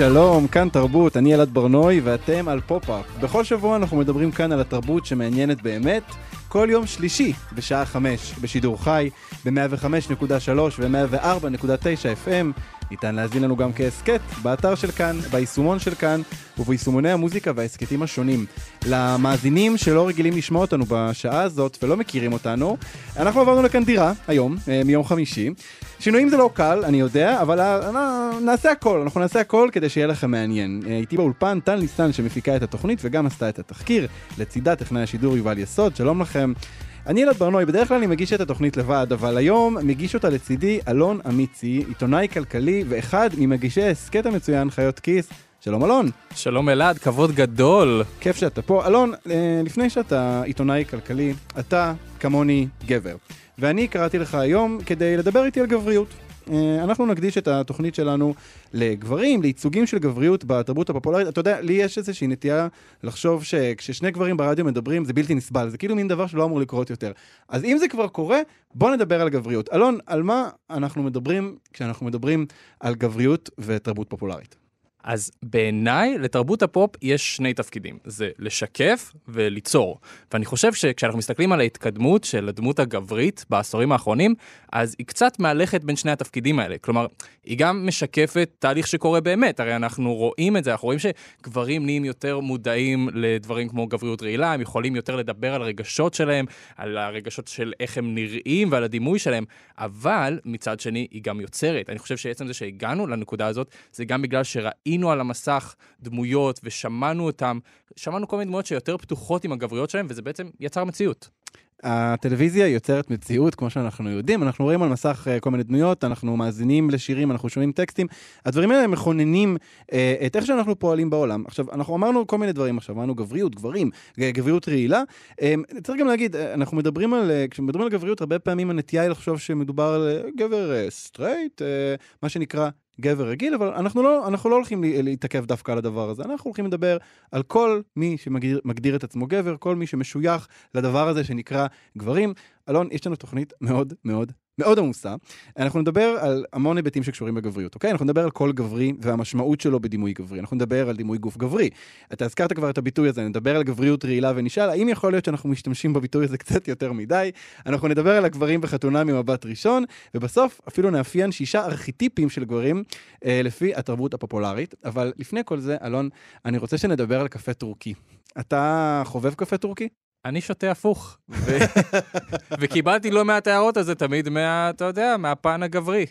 שלום, כאן תרבות, אני אלעד ברנועי ואתם על פופ-אפ. בכל שבוע אנחנו מדברים כאן על התרבות שמעניינת באמת, כל יום שלישי בשעה 5 בשידור חי, ב-105.3 ו-104.9 FM. ניתן להאזין לנו גם כהסכת, באתר של כאן, ביישומון של כאן וביישומוני המוזיקה וההסכתים השונים. למאזינים שלא רגילים לשמוע אותנו בשעה הזאת ולא מכירים אותנו, אנחנו עברנו לכאן דירה היום, אה, מיום חמישי. שינויים זה לא קל, אני יודע, אבל אה, נעשה הכל, אנחנו נעשה הכל כדי שיהיה לכם מעניין. אה, איתי באולפן טל ניסן שמפיקה את התוכנית וגם עשתה את התחקיר, לצידה טכנאי השידור יובל יסוד, שלום לכם. אני אלעד ברנועי, בדרך כלל אני מגיש את התוכנית לבד, אבל היום מגיש אותה לצידי אלון אמיצי, עיתונאי כלכלי ואחד ממגישי ההסכת המצוין חיות כיס. שלום אלון. שלום אלעד, כבוד גדול. כיף שאתה פה. אלון, אה, לפני שאתה עיתונאי כלכלי, אתה כמוני גבר. ואני קראתי לך היום כדי לדבר איתי על גבריות. אה, אנחנו נקדיש את התוכנית שלנו לגברים, לייצוגים של גבריות בתרבות הפופולרית. אתה יודע, לי יש איזושהי נטייה לחשוב שכששני גברים ברדיו מדברים זה בלתי נסבל, זה כאילו מין דבר שלא אמור לקרות יותר. אז אם זה כבר קורה, בוא נדבר על גבריות. אלון, על מה אנחנו מדברים כשאנחנו מדברים על גבריות ותרבות פופולרית? אז בעיניי, לתרבות הפופ יש שני תפקידים, זה לשקף וליצור. ואני חושב שכשאנחנו מסתכלים על ההתקדמות של הדמות הגברית בעשורים האחרונים, אז היא קצת מהלכת בין שני התפקידים האלה. כלומר, היא גם משקפת תהליך שקורה באמת, הרי אנחנו רואים את זה, אנחנו רואים שגברים נהיים יותר מודעים לדברים כמו גבריות רעילה, הם יכולים יותר לדבר על הרגשות שלהם, על הרגשות של איך הם נראים ועל הדימוי שלהם, אבל מצד שני, היא גם יוצרת. אני חושב שעצם זה שהגענו לנקודה הזאת, זה גם בגלל שראינו... ראינו על המסך דמויות ושמענו אותם, שמענו כל מיני דמויות שיותר פתוחות עם הגבריות שלהם, וזה בעצם יצר מציאות. הטלוויזיה יוצרת מציאות, כמו שאנחנו יודעים, אנחנו רואים על מסך uh, כל מיני דמויות, אנחנו מאזינים לשירים, אנחנו שומעים טקסטים, הדברים האלה מכוננים uh, את איך שאנחנו פועלים בעולם. עכשיו, אנחנו אמרנו כל מיני דברים עכשיו, אמרנו גבריות, גברים, גבריות רעילה. Um, צריך גם להגיד, אנחנו מדברים על, uh, כשמדברים על גבריות, הרבה פעמים הנטייה היא לחשוב שמדובר על גבר סטרייט, uh, uh, מה שנקרא גבר רגיל, אבל אנחנו לא, אנחנו לא הולכים להתעכב דווקא על הדבר הזה, אנחנו הולכים לדבר על כל מי שמגדיר את עצמו גבר, כל מי שמשוייך לדבר הזה שנקרא גברים. אלון, יש לנו תוכנית מאוד מאוד מאוד עמוסה. אנחנו נדבר על המון היבטים שקשורים בגבריות, אוקיי? אנחנו נדבר על קול גברי והמשמעות שלו בדימוי גברי. אנחנו נדבר על דימוי גוף גברי. אתה הזכרת כבר את הביטוי הזה, נדבר על גבריות רעילה ונשאל, האם יכול להיות שאנחנו משתמשים בביטוי הזה קצת יותר מדי? אנחנו נדבר על הגברים בחתונה ממבט ראשון, ובסוף אפילו נאפיין שישה ארכיטיפים של גברים אה, לפי התרבות הפופולרית. אבל לפני כל זה, אלון, אני רוצה שנדבר על קפה טורקי. אתה חובב קפה טורקי? אני שותה הפוך, ו... וקיבלתי לא מעט הערות על זה תמיד מה, אתה יודע, מהפן הגברי.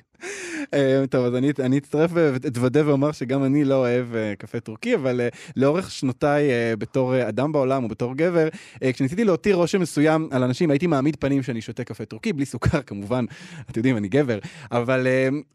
אה, טוב, אז אני, אני אצטרף ואתוודה ואומר שגם אני לא אוהב אה, קפה טורקי, אבל אה, לאורך שנותיי בתור אדם בעולם ובתור גבר, כשניסיתי להותיר רושם מסוים על אנשים, הייתי מעמיד פנים שאני שותה קפה טורקי, בלי סוכר כמובן, אתם יודעים, אני גבר, אבל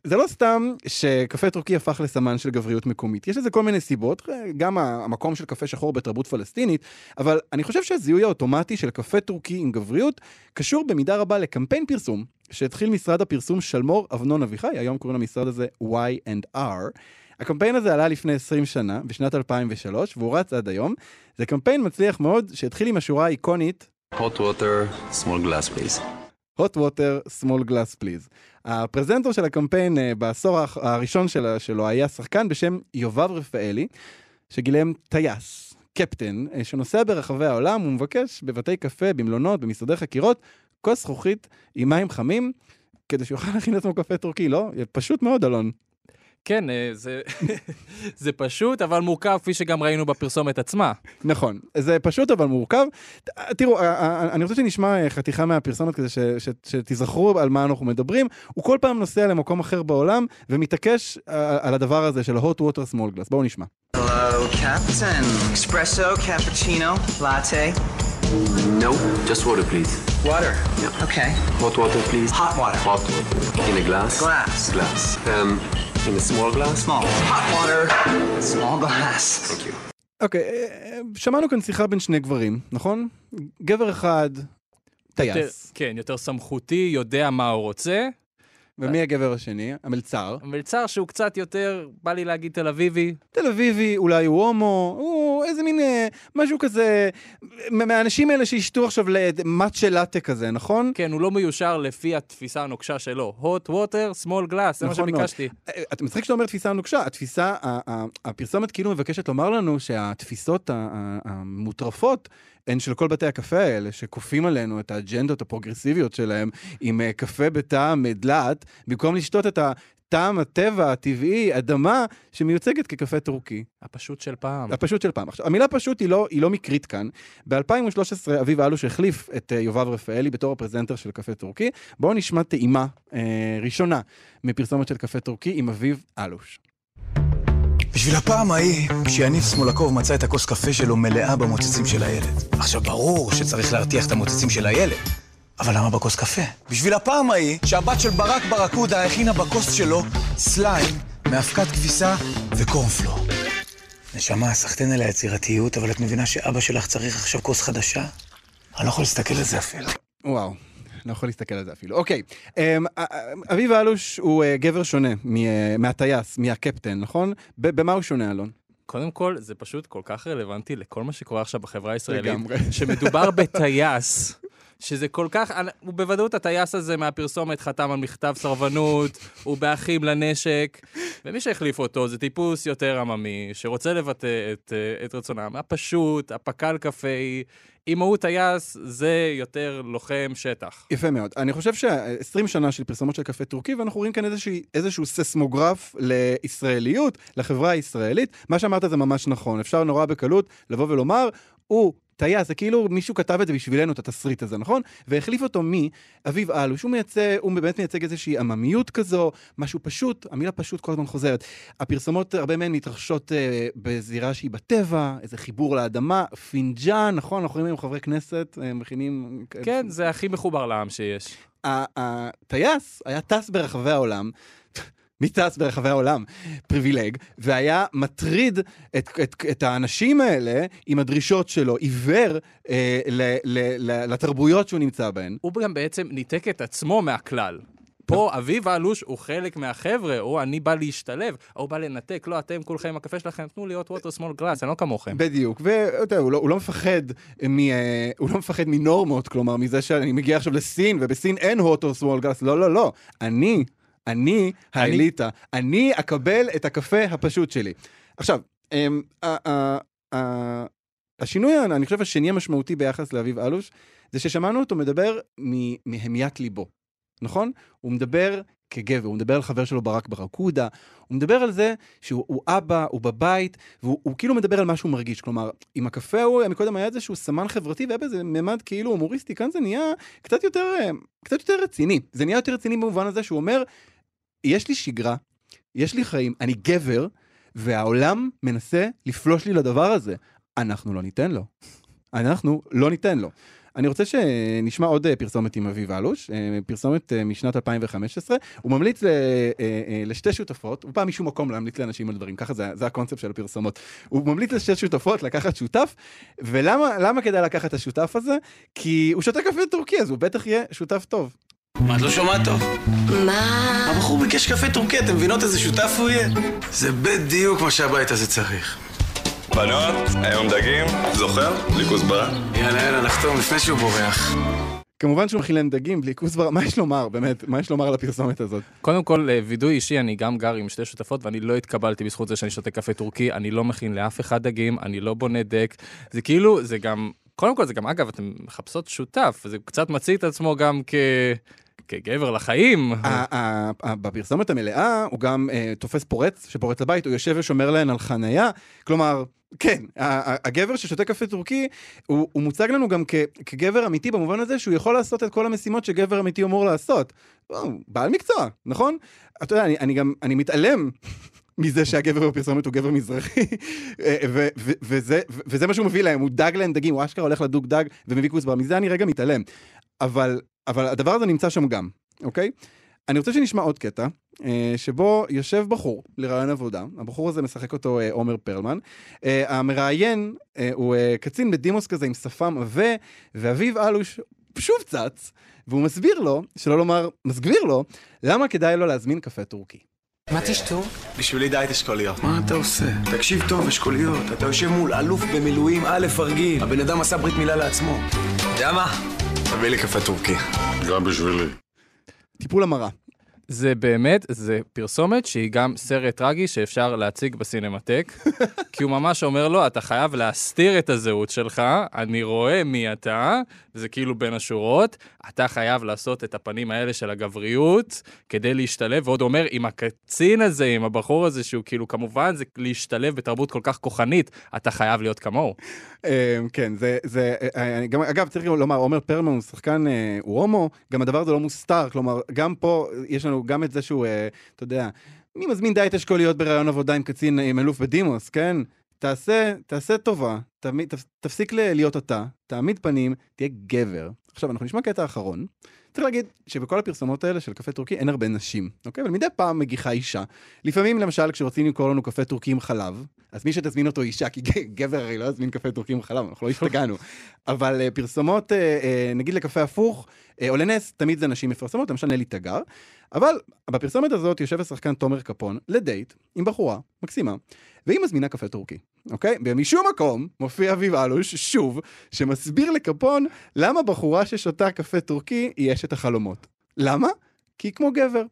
זה לא סתם שקפה טורקי הפך לסמן של גבריות מקומית. יש לזה כל מיני סיבות, גם המקום של קפה שחור בתרבות פלסטינית, אבל אני חושב שהזיהוי האוטומטי של קפה טורקי עם גבריות קשור במידה רבה לקמפיין פרסום שהתחיל משרד הפרסום שלמור אבנון אביחי, היום קוראים למשרד הזה Y&R. הקמפיין הזה עלה לפני 20 שנה, בשנת 2003, והוא רץ עד היום. זה קמפיין מצליח מאוד, שהתחיל עם השורה האיקונית hot water, small glass please. hot water, small glass please. הפרזנטור של הקמפיין אה, בעשור הראשון שלו היה שחקן בשם יובב רפאלי, שגילם טייס, קפטן, אה, שנוסע ברחבי העולם ומבקש בבתי קפה, במלונות, במשרדי חקירות, כוס זכוכית עם מים חמים, כדי שיוכל להכין לעצמו קפה טורקי, לא? פשוט מאוד, אלון. כן, אה, זה, זה פשוט, אבל מורכב, כפי שגם ראינו בפרסומת עצמה. נכון, זה פשוט אבל מורכב. תראו, אה, אה, אני רוצה שנשמע חתיכה מהפרסומת כדי ש, ש, שתיזכרו על מה אנחנו מדברים. הוא כל פעם נוסע למקום אחר בעולם ומתעקש על הדבר הזה של hot water small glass. בואו נשמע. Hello, Captain. Espresso, cappuccino, latte. No, just water, please. Water. Yeah. Okay. Hot water, please. Hot water. Hot water. In a glass. Glass. Glass. Um, in a small glass. Small. Hot water. Small glass. Thank you. אוקיי, אה, שמענו כאן שיחה בין שני גברים, נכון? גבר אחד, יותר- טייס. כן, יותר סמכותי, יודע מה הוא רוצה. ומי הגבר השני? המלצר. מלצר שהוא קצת יותר, בא לי להגיד תל אביבי. תל אביבי, אולי הוא הומו, הוא איזה מין אה, משהו כזה, מהאנשים האלה שישתו עכשיו למאצ'ה לאטה כזה, נכון? כן, הוא לא מיושר לפי התפיסה הנוקשה שלו. hot water, small glass, זה מה נכון מאוד. שביקשתי. אה, אתה מצחיק שאתה אומר תפיסה נוקשה, התפיסה, הפרסומת כאילו מבקשת לומר לנו שהתפיסות ה- ה- המוטרפות הן של כל בתי הקפה האלה, שכופים עלינו את האג'נדות הפרוגרסיביות שלהם עם אה, קפה בטעם דלעת, במקום לשתות את הטעם הטבע הטבעי, אדמה, שמיוצגת כקפה טורקי. הפשוט של פעם. הפשוט של פעם. עכשיו, המילה פשוט היא לא, היא לא מקרית כאן. ב-2013 אביב אלוש החליף את uh, יואב רפאלי בתור הפרזנטר של קפה טורקי. בואו נשמע טעימה uh, ראשונה מפרסומת של קפה טורקי עם אביב אלוש. בשביל הפעם ההיא, כשיניב סמולקוב מצא את הכוס קפה שלו מלאה במוצצים של הילד. עכשיו, ברור שצריך להרתיח את המוצצים של הילד. אבל למה בכוס קפה? בשביל הפעם ההיא, שהבת של ברק ברקודה הכינה בכוס שלו סליים מאבקת כביסה וקורנפלור. נשמה, סחטיין על היצירתיות, אבל את מבינה שאבא שלך צריך עכשיו כוס חדשה? אני לא יכול להסתכל על זה אפילו. וואו. לא יכול להסתכל על זה אפילו. אוקיי, um, אביב אלוש הוא uh, גבר שונה uh, מהטייס, מהקפטן, נכון? במה הוא שונה, אלון? קודם כל, זה פשוט כל כך רלוונטי לכל מה שקורה עכשיו בחברה הישראלית. שמדובר בטייס, שזה כל כך, הוא בוודאות הטייס הזה מהפרסומת חתם על מכתב סרבנות, הוא באחים לנשק, ומי שהחליף אותו זה טיפוס יותר עממי, שרוצה לבטא את, אה, את רצונם. הפשוט, הפק"ל קפאי, אם הוא טייס, זה יותר לוחם שטח. יפה מאוד. אני חושב ש-20 שנה של פרסומות של קפה טורקי, ואנחנו רואים כאן איזושהי, איזשהו ססמוגרף לישראליות, לחברה הישראלית. מה שאמרת זה ממש נכון. אפשר נורא בקלות לבוא ולומר, הוא טייס, זה כאילו מישהו כתב את זה בשבילנו, את התסריט הזה, נכון? והחליף אותו מאביב אלוש. הוא מייצג, הוא באמת מייצג איזושהי עממיות כזו, משהו פשוט, המילה פשוט כל הזמן חוזרת. הפרסומות, הרבה מהן מתרחשות אה, בזירה שהיא בטבע, איזה חיבור לאדמה, פינג'אן, נכון? אנחנו רואים היום חברי כנסת, אה, מכינים... כן, זה הכי מחובר לעם שיש. הטייס היה טס ברחבי העולם. מי טס ברחבי העולם? privileged, והיה מטריד את, את, את האנשים האלה עם הדרישות שלו, עיוור אה, ל, ל, ל, לתרבויות שהוא נמצא בהן. הוא גם בעצם ניתק את עצמו מהכלל. פה אביב אלוש הוא חלק מהחבר'ה, או אני בא להשתלב, או הוא בא לנתק, לא, אתם כולכם עם הקפה שלכם, תנו לי עוד ווטר סמול גלאס, אני לא כמוכם. בדיוק, ואתה יודע, הוא לא, הוא לא מפחד מ... אה, הוא לא מפחד מנורמות, כלומר, מזה שאני מגיע עכשיו לסין, ובסין אין הוט או סמול גלאס, לא, לא, לא. אני, אני האליטה, אני אקבל את הקפה הפשוט שלי. עכשיו, אמ, השינוי, אני חושב, השני המשמעותי ביחס לאביב אלוש, זה ששמענו אותו מדבר מהמיית ליבו, נכון? הוא מדבר כגבר, הוא מדבר על חבר שלו ברק ברקודה, הוא מדבר על זה שהוא הוא אבא, הוא בבית, והוא הוא כאילו מדבר על מה שהוא מרגיש. כלומר, עם הקפה הוא, מקודם היה איזשהו סמן חברתי, והיה בזה ממד כאילו הומוריסטי, כאן זה נהיה קצת יותר, קצת יותר רציני. זה נהיה יותר רציני במובן הזה שהוא אומר, יש לי שגרה, יש לי חיים, אני גבר, והעולם מנסה לפלוש לי לדבר הזה. אנחנו לא ניתן לו. אנחנו לא ניתן לו. אני רוצה שנשמע עוד אה, פרסומת עם אביב אלוש, אה, פרסומת אה, משנת 2015. הוא ממליץ ל- לשתי שותפות, הוא פעם משום מקום להמליץ לאנשים על דברים, ככה זה, זה הקונספט של הפרסומות. הוא ממליץ לשתי שותפות לקחת שותף, ולמה למה כדאי לקחת את השותף הזה? כי הוא שותה קפה טורקי, אז הוא בטח יהיה שותף טוב. מה, את לא שומעת טוב? מה? הבחור ביקש קפה טורקי, אתם מבינות איזה שותף הוא יהיה? זה בדיוק מה שהבית הזה צריך. בנות, היום דגים, זוכר? בלי כוסברה. יאללה, יאללה, נחתום לפני שהוא בורח. כמובן שהוא מכיל להם דגים בלי כוסברה, מה יש לומר, באמת, מה יש לומר על הפרסומת הזאת? קודם כל, אה, וידוי אישי, אני גם גר עם שתי שותפות, ואני לא התקבלתי בזכות זה שאני שותה קפה טורקי, אני לא מכין לאף אחד דגים, אני לא בונה דק. זה כאילו, זה גם, קודם כל זה גם, אגב, אתן מחפשות שותף, זה קצת מציא את עצמו גם כ... כגבר לחיים. בפרסומת המלאה הוא גם אה, תופס פורץ שפורץ לבית, הוא יושב ושומר להן על חנייה. כלומר, כן, הגבר ששותה קפה טורקי, הוא, מוצג לנו גם כגבר אמיתי במובן הזה שהוא יכול לעשות את כל המשימות שגבר אמיתי אמור לעשות. בעל מקצוע, נכון? אתה יודע, אני, גם, אני מתעלם מזה שהגבר בפרסומת הוא גבר מזרחי, אה, וזה, וזה מה שהוא מביא להם, הוא דג להם דגים, הוא אשכרה הולך לדוג דג ומביא כוסבר, מזה אני רגע מתעלם. אבל, אבל הדבר הזה נמצא שם גם, אוקיי? אני רוצה שנשמע עוד קטע, אה, שבו יושב בחור לרעיון עבודה, הבחור הזה משחק אותו אה, עומר פרלמן. אה, המראיין אה, הוא אה, קצין בדימוס כזה עם שפם עבה, ואביב אלוש שוב צץ, והוא מסביר לו, שלא לומר מסגביר לו, למה כדאי לו להזמין קפה טורקי. מה תשתו? בשבילי דיאט אשכוליות. מה אתה עושה? תקשיב טוב, אשכוליות. אתה יושב מול אלוף במילואים א' הרגיל. הבן אדם עשה ברית מילה לעצמו. יודע מה? תביא לי קפה טורקי. גם בשבילי. טיפול המרה. זה באמת, זה פרסומת שהיא גם סרט טרגי שאפשר להציג בסינמטק, כי הוא ממש אומר לו, אתה חייב להסתיר את הזהות שלך, אני רואה מי אתה, זה כאילו בין השורות, אתה חייב לעשות את הפנים האלה של הגבריות כדי להשתלב, ועוד אומר, עם הקצין הזה, עם הבחור הזה, שהוא כאילו, כמובן, זה להשתלב בתרבות כל כך כוחנית, אתה חייב להיות כמוהו. אה, כן, זה, זה, אה, אני גם, אגב, צריך גם לומר, עומר פרלמן הוא שחקן, אה, הוא הומו, גם הדבר הזה לא מוסתר, כלומר, גם פה יש לנו גם את זה שהוא, אה, אתה יודע, מי מזמין דיאט אשכוליות בראיון עבודה עם קצין, עם אלוף בדימוס, כן? תעשה, תעשה טובה, תעמיד, תפ, תפסיק להיות אתה, תעמיד פנים, תהיה גבר. עכשיו, אנחנו נשמע קטע אחרון. צריך להגיד שבכל הפרסומות האלה של קפה טורקי אין הרבה נשים, אוקיי? אבל מדי פעם מגיחה אישה. לפעמים, למשל, כשרוצים למכור לנו קפה טורקי עם חלב, אז מי שתזמין אותו אישה, כי גבר הרי לא יזמין קפה טורקי עם חלב, אנחנו לא השתגענו. אבל אה, פרסומות, אה, נגיד לקפה הפוך, או לנס, תמיד זה נשים מפרסמות, למשל נלי תגר. אבל בפרסומת הזאת יושב השחקן תומר קפון לדייט עם בחורה מקסימה, והיא מזמינה קפה טורקי, אוקיי? ומשום מקום מופיע אביב אלוש, שוב, שמסביר לקפון למה בחורה ששותה קפה טורקי היא אשת החלומות. למה? כי היא כמו גבר.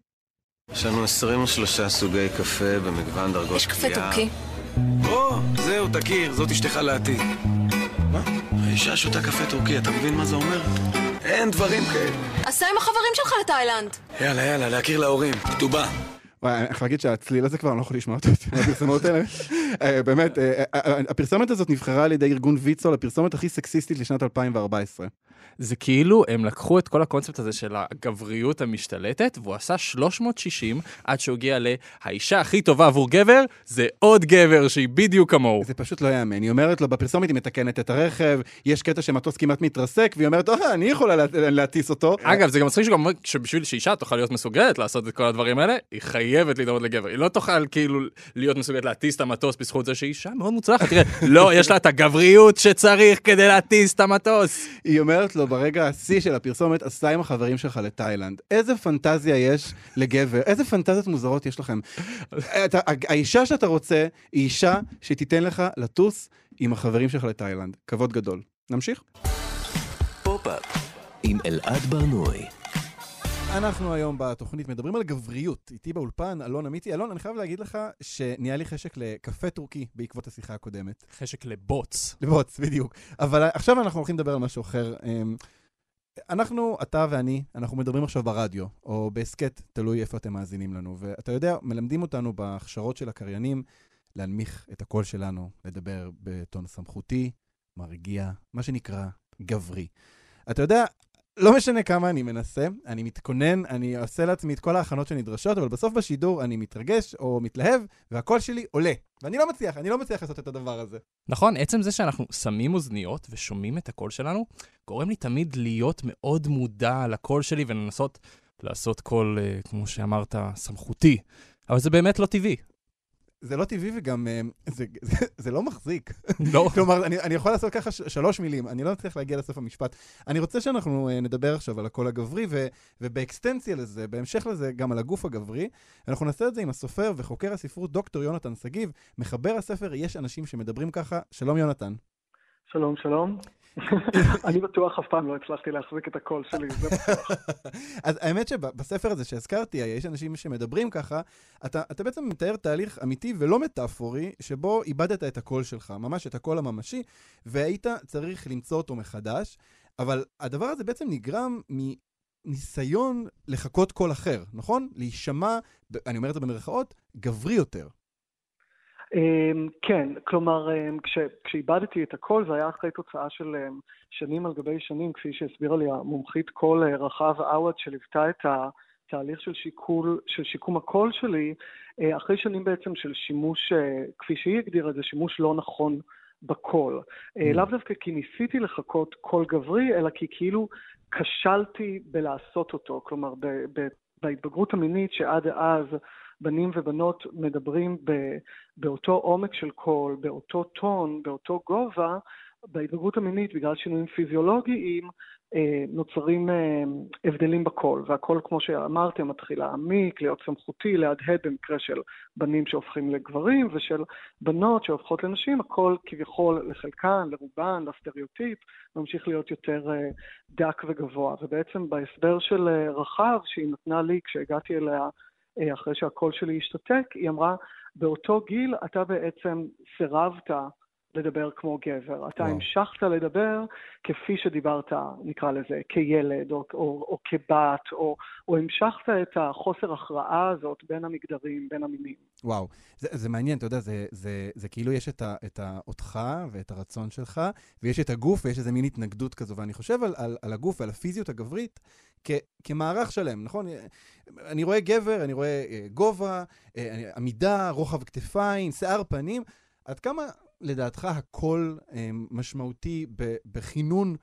יש לנו 23 סוגי קפה במגוון דרגות יש קפה טורקי. או, זהו, תכיר, זאת אשתך לעתיד. מה? האישה שותה קפה טורקי, אתה מבין מה זה אומר? אין דברים כאלה. עשה עם החברים שלך לתאילנד. יאללה, יאללה, להכיר להורים. כתובה. וואי, אני יכול להגיד שהצליל הזה כבר, אני לא יכול לשמוע אותו יותר מהפרסומות האלה. אה, באמת, אה, אה, הפרסומת הזאת נבחרה על ידי ארגון ויצו לפרסומת הכי סקסיסטית לשנת 2014. זה כאילו הם לקחו את כל הקונספט הזה של הגבריות המשתלטת, והוא עשה 360 עד שהוא הגיע ל"האישה הכי טובה עבור גבר, זה עוד גבר שהיא בדיוק כמוהו". זה פשוט לא יאמן. היא אומרת לו, בפרסומת היא מתקנת את הרכב, יש קטע שמטוס כמעט מתרסק, והיא אומרת, אה, אני יכולה לה- להטיס אותו. אגב, זה גם מצחיק שגם שבשביל שאישה תוכל להיות מסוגלת לעשות את כל הדברים האלה, היא חייבת להידמות לגבר. היא לא תוכל כאילו להיות מסוגלת להטיס את המטוס בזכות זה שהיא אישה מאוד מוצלחת. תראה, לא, יש לה את הגבריות שצריך כדי להטיס את המטוס. היא אומרת לו, ברגע השיא של הפרסומת, עשה עם החברים שלך לתאילנד. איזה פנטזיה יש לגבר, איזה פנטזיות מוזרות יש לכם. האישה שאתה רוצה, היא אישה שתיתן לך לטוס עם החברים שלך לתאילנד. כבוד גדול. נמשיך? עם אלעד ברנועי. אנחנו היום בתוכנית מדברים על גבריות. איתי באולפן, אלון אמיתי. אלון, אני חייב להגיד לך שנהיה לי חשק לקפה טורקי בעקבות השיחה הקודמת. חשק לבוץ. לבוץ, בדיוק. אבל עכשיו אנחנו הולכים לדבר על משהו אחר. אמ, אנחנו, אתה ואני, אנחנו מדברים עכשיו ברדיו, או בהסכת, תלוי איפה אתם מאזינים לנו. ואתה יודע, מלמדים אותנו בהכשרות של הקריינים להנמיך את הקול שלנו, לדבר בטון סמכותי, מרגיע, מה שנקרא גברי. אתה יודע, לא משנה כמה אני מנסה, אני מתכונן, אני עושה לעצמי את כל ההכנות שנדרשות, אבל בסוף בשידור אני מתרגש או מתלהב, והקול שלי עולה. ואני לא מצליח, אני לא מצליח לעשות את הדבר הזה. נכון, עצם זה שאנחנו שמים אוזניות ושומעים את הקול שלנו, גורם לי תמיד להיות מאוד מודע לקול שלי ולנסות לעשות קול, אה, כמו שאמרת, סמכותי. אבל זה באמת לא טבעי. זה לא טבעי וגם אה, זה, זה, זה לא מחזיק. לא. כלומר, אני, אני יכול לעשות ככה שלוש מילים, אני לא מצליח להגיע לסוף המשפט. אני רוצה שאנחנו אה, נדבר עכשיו על הקול הגברי, ו, ובאקסטנציה לזה, בהמשך לזה, גם על הגוף הגברי. אנחנו נעשה את זה עם הסופר וחוקר הספרות דוקטור יונתן שגיב, מחבר הספר יש אנשים שמדברים ככה. שלום יונתן. שלום, שלום. אני בטוח אף פעם לא הצלחתי להחזיק את הקול שלי, זה בטוח. אז האמת שבספר הזה שהזכרתי, יש אנשים שמדברים ככה, אתה, אתה בעצם מתאר תהליך אמיתי ולא מטאפורי, שבו איבדת את הקול שלך, ממש את הקול הממשי, והיית צריך למצוא אותו מחדש, אבל הדבר הזה בעצם נגרם מניסיון לחקות קול אחר, נכון? להישמע, אני אומר את זה במרכאות, גברי יותר. אמ, כן, כלומר, אמ, כש- כשאיבדתי את הקול, זה היה אחרי תוצאה של אמ, שנים על גבי שנים, כפי שהסבירה לי המומחית קול אה, רחב עווד, שליוותה את בתהליך של, שיקול, של שיקום הקול שלי, אה, אחרי שנים בעצם של שימוש, אה, כפי שהיא הגדירה את זה, שימוש לא נכון בקול. Mm. לאו דווקא כי ניסיתי לחקות קול גברי, אלא כי כאילו כשלתי בלעשות אותו. כלומר, ב, ב, בהתבגרות המינית שעד אז בנים ובנות מדברים ב, באותו עומק של קול, באותו טון, באותו גובה, בהתבגרות המינית, בגלל שינויים פיזיולוגיים, אה, נוצרים אה, הבדלים בקול, והקול, כמו שאמרתם, מתחיל להעמיק, להיות סמכותי, להדהד במקרה של בנים שהופכים לגברים, ושל בנות שהופכות לנשים, הקול כביכול לחלקן, לרובן, לסטריאוטיפ, ממשיך להיות יותר אה, דק וגבוה. ובעצם בהסבר של רחב, שהיא נתנה לי כשהגעתי אליה אחרי שהקול שלי השתתק, היא אמרה, באותו גיל אתה בעצם סירבת לדבר כמו גבר. אתה. המשכת לדבר כפי שדיברת, נקרא לזה, כילד או, או, או כבת, או, או המשכת את החוסר הכרעה הזאת בין המגדרים, בין המינים. וואו, זה, זה מעניין, אתה יודע, זה, זה, זה כאילו יש את, ה, את אותך ואת הרצון שלך, ויש את הגוף ויש איזה מין התנגדות כזו, ואני חושב על, על, על הגוף ועל הפיזיות הגברית כ, כמערך שלם, נכון? אני רואה גבר, אני רואה אה, גובה, אה, עמידה, רוחב כתפיים, שיער פנים. עד כמה לדעתך הקול אה, משמעותי בכינון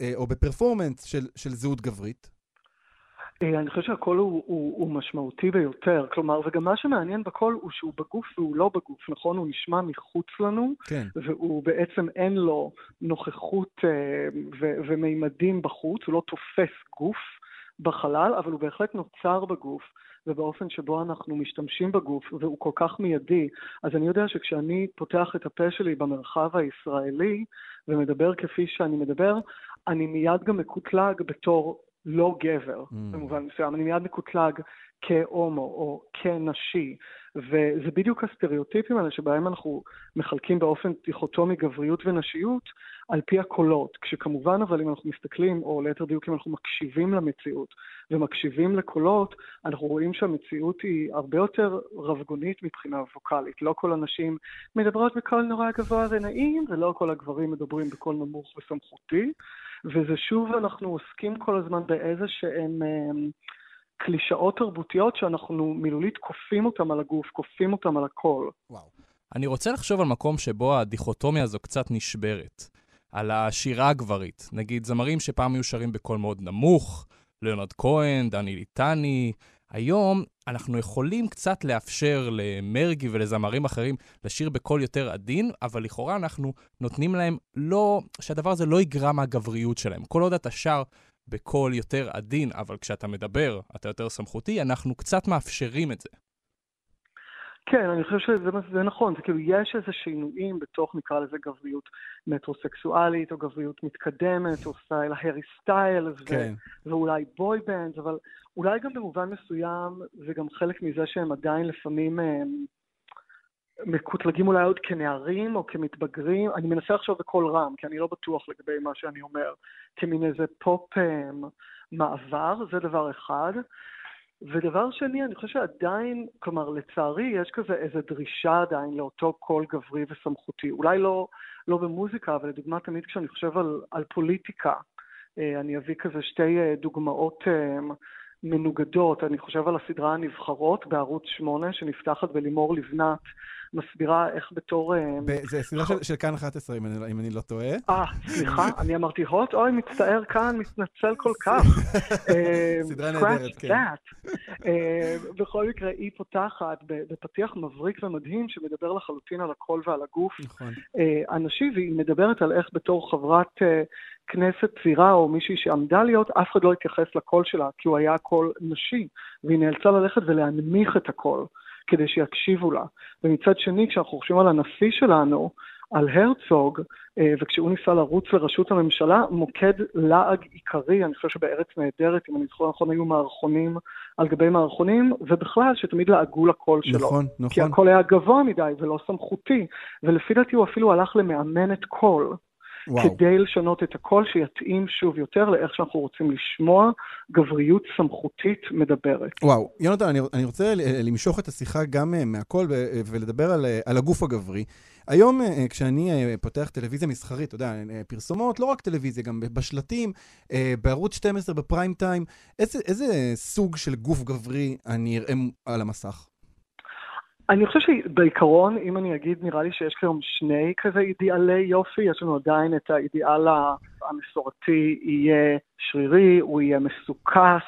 אה, או בפרפורמנס של, של זהות גברית? אה, אני חושב שהקול הוא, הוא, הוא משמעותי ביותר. כלומר, וגם מה שמעניין בקול הוא שהוא בגוף והוא לא בגוף, נכון? הוא נשמע מחוץ לנו, כן. והוא בעצם אין לו נוכחות אה, ו, ומימדים בחוץ, הוא לא תופס גוף בחלל, אבל הוא בהחלט נוצר בגוף. ובאופן שבו אנחנו משתמשים בגוף, והוא כל כך מיידי. אז אני יודע שכשאני פותח את הפה שלי במרחב הישראלי ומדבר כפי שאני מדבר, אני מיד גם מקוטלג בתור לא גבר, mm. במובן מסוים. אני מיד מקוטלג כהומו או כנשי. וזה בדיוק הסטריאוטיפים האלה שבהם אנחנו מחלקים באופן דיכוטומי גבריות ונשיות על פי הקולות. כשכמובן אבל אם אנחנו מסתכלים, או ליתר דיוק אם אנחנו מקשיבים למציאות ומקשיבים לקולות, אנחנו רואים שהמציאות היא הרבה יותר רבגונית מבחינה ווקאלית. לא כל הנשים מדברות בקול נורא גבוה ונעים, ולא כל הגברים מדברים בקול נמוך וסמכותי. וזה שוב, אנחנו עוסקים כל הזמן באיזה שהם... אה, קלישאות תרבותיות שאנחנו מילולית כופים אותם על הגוף, כופים אותם על הכל. וואו. אני רוצה לחשוב על מקום שבו הדיכוטומיה הזו קצת נשברת. על השירה הגברית. נגיד, זמרים שפעם היו שרים בקול מאוד נמוך, ליאונרד כהן, דני ליטני. היום אנחנו יכולים קצת לאפשר למרגי ולזמרים אחרים לשיר בקול יותר עדין, אבל לכאורה אנחנו נותנים להם לא, שהדבר הזה לא יגרע מהגבריות שלהם. כל עוד אתה שר בקול יותר עדין, אבל כשאתה מדבר, אתה יותר סמכותי, אנחנו קצת מאפשרים את זה. כן, אני חושב שזה זה נכון, זה כאילו יש איזה שינויים בתוך נקרא לזה גבריות מטרוסקסואלית או גבריות מתקדמת או סטייל הארי סטיילס כן. ואולי boy band, אבל אולי גם במובן מסוים זה גם חלק מזה שהם עדיין לפעמים הם, אה, מקוטלגים אולי עוד כנערים או כמתבגרים, אני מנסה לחשוב בקול רם, כי אני לא בטוח לגבי מה שאני אומר, כמין איזה פופ um, מעבר, זה דבר אחד. ודבר שני, אני חושב שעדיין, כלומר, לצערי, יש כזה איזו דרישה עדיין לאותו קול גברי וסמכותי. אולי לא, לא במוזיקה, אבל לדוגמה, תמיד כשאני חושב על, על פוליטיקה, אה, אני אביא כזה שתי אה, דוגמאות אה, מנוגדות. אני חושב על הסדרה הנבחרות בערוץ 8, שנפתחת בלימור לבנת, מסבירה איך בתור... אה, זה סדרה של, של כאן 11, אם אני, לא- אם אני לא טועה. אה, סליחה, אני אמרתי הוט? אוי, מצטער כאן, מתנצל כל כך. אה, סדרה נהדרת, כן. אה, בכל מקרה, היא פותחת בפתיח מבריק ומדהים, שמדבר לחלוטין על הקול ועל הגוף נכון. הנשי, והיא מדברת על איך בתור חברת כנסת צעירה או מישהי שעמדה להיות, אף אחד לא התייחס לקול שלה, כי הוא היה קול נשי, והיא נאלצה ללכת ולהנמיך את הקול. כדי שיקשיבו לה. ומצד שני, כשאנחנו חושבים על הנשיא שלנו, על הרצוג, אה, וכשהוא ניסה לרוץ לראשות הממשלה, מוקד לעג עיקרי, אני חושב שבארץ נהדרת, אם אני זוכר נכון, היו מערכונים על גבי מערכונים, ובכלל שתמיד לעגו לקול שלו. נכון, נכון. כי הקול היה גבוה מדי ולא סמכותי, ולפי דעתי הוא אפילו הלך למאמנת קול. וואו. כדי לשנות את הקול שיתאים שוב יותר לאיך שאנחנו רוצים לשמוע גבריות סמכותית מדברת. וואו, יונתן, אני, אני רוצה למשוך את השיחה גם מהקול ולדבר על, על הגוף הגברי. היום כשאני פותח טלוויזיה מסחרית, אתה יודע, פרסומות, לא רק טלוויזיה, גם בשלטים, בערוץ 12 בפריים טיים, איזה, איזה סוג של גוף גברי אני אראה על המסך? אני חושב שבעיקרון, אם אני אגיד, נראה לי שיש כיום שני כזה אידיאלי יופי. יש לנו עדיין את האידיאל המסורתי, יהיה שרירי, הוא יהיה מסוכס,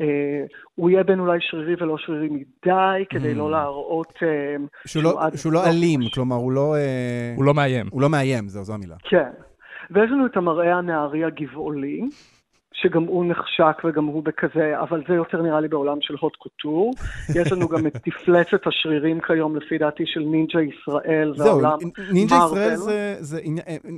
אה, הוא יהיה בין אולי שרירי ולא שרירי מדי, כדי mm. לא להראות... אה, שהוא לא, שהוא לא אלים, כלומר, הוא לא... אה... הוא לא מאיים. הוא לא מאיים, זו, זו המילה. כן. ויש לנו את המראה הנערי הגבעולי, שגם הוא נחשק וגם הוא בכזה, אבל זה יותר נראה לי בעולם של הוט קוטור. יש לנו גם את תפלצת השרירים כיום, לפי דעתי, של נינג'ה ישראל והעולם זהו, נינג'ה ישראל זה, זה,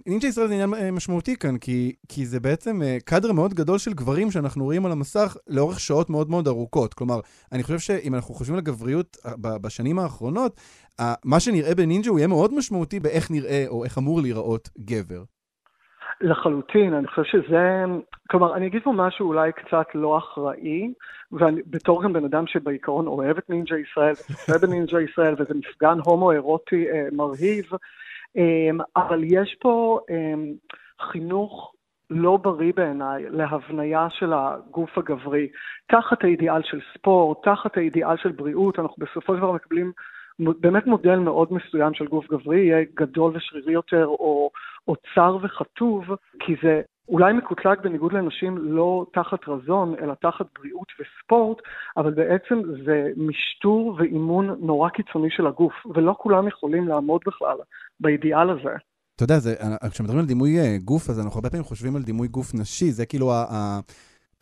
נינג'ה ישראל זה עניין אה, משמעותי כאן, כי, כי זה בעצם אה, קאדר מאוד גדול של גברים שאנחנו רואים על המסך לאורך שעות מאוד מאוד ארוכות. כלומר, אני חושב שאם אנחנו חושבים על גבריות אה, בשנים האחרונות, מה שנראה בנינג'ה הוא יהיה מאוד משמעותי באיך נראה או איך אמור להיראות גבר. לחלוטין, אני חושב שזה, כלומר, אני אגיד פה משהו אולי קצת לא אחראי, ובתור גם בן אדם שבעיקרון אוהב את נינג'ה ישראל, וצופה בנינג'ה ישראל, וזה מפגן הומו-אירוטי אה, מרהיב, אה, אבל יש פה אה, חינוך לא בריא בעיניי להבניה של הגוף הגברי. תחת האידיאל של ספורט, תחת האידיאל של בריאות, אנחנו בסופו של דבר מקבלים באמת מודל מאוד מסוים של גוף גברי, יהיה גדול ושרירי יותר, או, או צר וכתוב, כי זה אולי מקוטלג בניגוד לנשים לא תחת רזון, אלא תחת בריאות וספורט, אבל בעצם זה משטור ואימון נורא קיצוני של הגוף, ולא כולם יכולים לעמוד בכלל באידיאל הזה. אתה יודע, זה, כשמדברים על דימוי אה, גוף, אז אנחנו הרבה פעמים חושבים על דימוי גוף נשי, זה כאילו ה...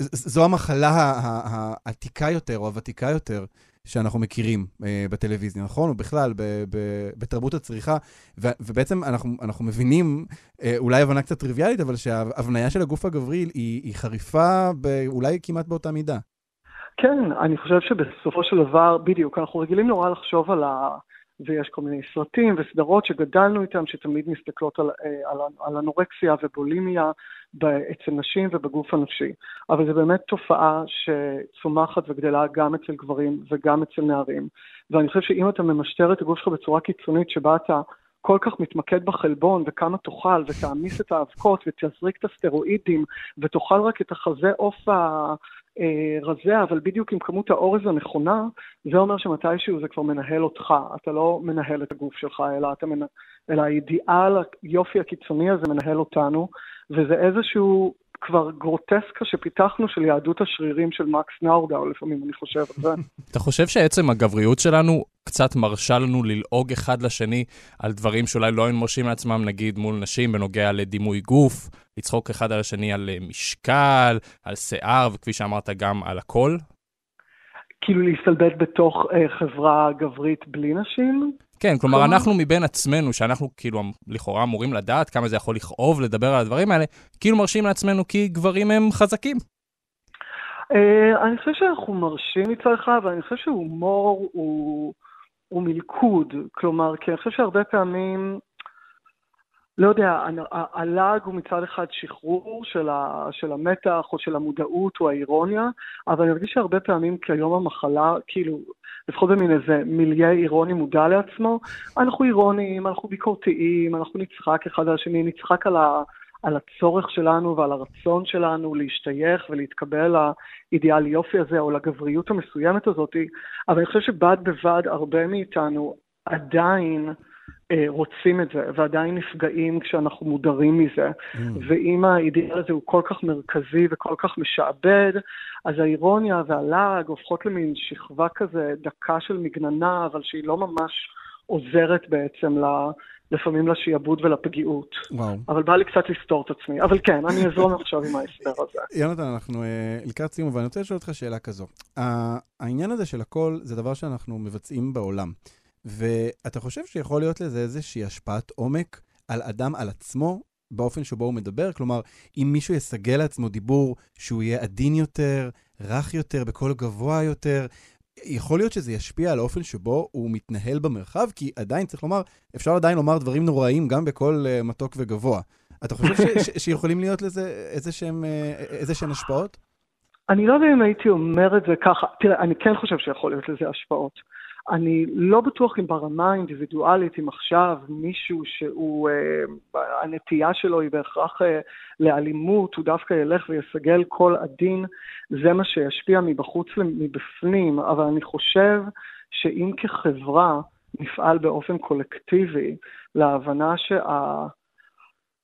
זו המחלה העתיקה יותר, או הוותיקה יותר, שאנחנו מכירים אה, בטלוויזיה, נכון? ובכלל, ב- ב- בתרבות הצריכה. ובעצם אנחנו, אנחנו מבינים, אה, אולי הבנה קצת טריוויאלית, אבל שההבניה של הגוף הגברי היא, היא חריפה אולי כמעט באותה מידה. כן, אני חושב שבסופו של דבר, בדיוק, אנחנו רגילים נורא לחשוב על ה... ויש כל מיני סרטים וסדרות שגדלנו איתם, שתמיד מסתכלות על, אה, על, על אנורקסיה ובולימיה אצל נשים ובגוף הנפשי. אבל זו באמת תופעה שצומחת וגדלה גם אצל גברים וגם אצל נערים. ואני חושב שאם אתה ממשטר את הגוף שלך בצורה קיצונית, שבה אתה כל כך מתמקד בחלבון וכמה תאכל ותעמיס את האבקות ותזריק את הסטרואידים ותאכל רק את החזה עוף רזה, אבל בדיוק עם כמות האורז הנכונה, זה אומר שמתישהו זה כבר מנהל אותך, אתה לא מנהל את הגוף שלך, אלא, אתה מנה... אלא האידיאל, היופי הקיצוני הזה מנהל אותנו, וזה איזשהו כבר גרוטסקה שפיתחנו של יהדות השרירים של מקס נאורגאו, לפעמים אני חושב על זה. אתה חושב שעצם הגבריות שלנו קצת מרשה לנו ללעוג אחד לשני על דברים שאולי לא היינו מרשים לעצמם, נגיד מול נשים בנוגע לדימוי גוף, לצחוק אחד על השני על אה, משקל, על שיער, וכפי שאמרת, גם על הכל? כאילו להסתלבט בתוך אה, חברה גברית בלי נשים? כן, כלומר, אנחנו מבין עצמנו, שאנחנו כאילו לכאורה אמורים לדעת כמה זה יכול לכאוב לדבר על הדברים האלה, כאילו מרשים לעצמנו כי גברים הם חזקים. Uh, אני חושב שאנחנו מרשים מצד אחד, אבל אני חושב שהומור הוא, הוא מלכוד. כלומר, כי אני חושב שהרבה פעמים לא יודע, הלעג הוא מצד אחד שחרור של, ה, של המתח או של המודעות או האירוניה, אבל אני מרגיש שהרבה פעמים כיום המחלה, כאילו, לפחות במין איזה מיליה אירוני מודע לעצמו, אנחנו אירוניים, אנחנו ביקורתיים, אנחנו נצחק אחד על השני, נצחק על, ה, על הצורך שלנו ועל הרצון שלנו להשתייך ולהתקבל לאידיאל יופי הזה או לגבריות המסוימת הזאת, אבל אני חושב שבד בבד הרבה מאיתנו עדיין, רוצים את זה, ועדיין נפגעים כשאנחנו מודרים מזה. Mm. ואם האידיאל הזה הוא כל כך מרכזי וכל כך משעבד, אז האירוניה והלעג הופכות למין שכבה כזה דקה של מגננה, אבל שהיא לא ממש עוזרת בעצם ל... לפעמים לשעבוד ולפגיעות. וואו. אבל בא לי קצת לסתור את עצמי. אבל כן, אני אעזור עכשיו עם ההסבר הזה. יונתן, אנחנו uh, לקראת סיום, ואני רוצה לשאול אותך שאלה כזו. העניין הזה של הכל זה דבר שאנחנו מבצעים בעולם. ואתה חושב שיכול להיות לזה איזושהי השפעת עומק על אדם, על עצמו, באופן שבו הוא מדבר? כלומר, אם מישהו יסגל לעצמו דיבור שהוא יהיה עדין יותר, רך יותר, בקול גבוה יותר, יכול להיות שזה ישפיע על האופן שבו הוא מתנהל במרחב, כי עדיין, צריך לומר, אפשר עדיין לומר דברים נוראים גם בקול uh, מתוק וגבוה. אתה חושב ש- ש- שיכולים להיות לזה איזה שהם, אה, איזה שהן השפעות? אני לא יודע אם הייתי אומר את זה ככה. תראה, אני כן חושב שיכול להיות לזה השפעות. אני לא בטוח אם ברמה האינדיבידואלית, אם עכשיו מישהו שהוא, אה, הנטייה שלו היא בהכרח אה, לאלימות, הוא דווקא ילך ויסגל כל עדין, זה מה שישפיע מבחוץ מבפנים, אבל אני חושב שאם כחברה נפעל באופן קולקטיבי להבנה שה...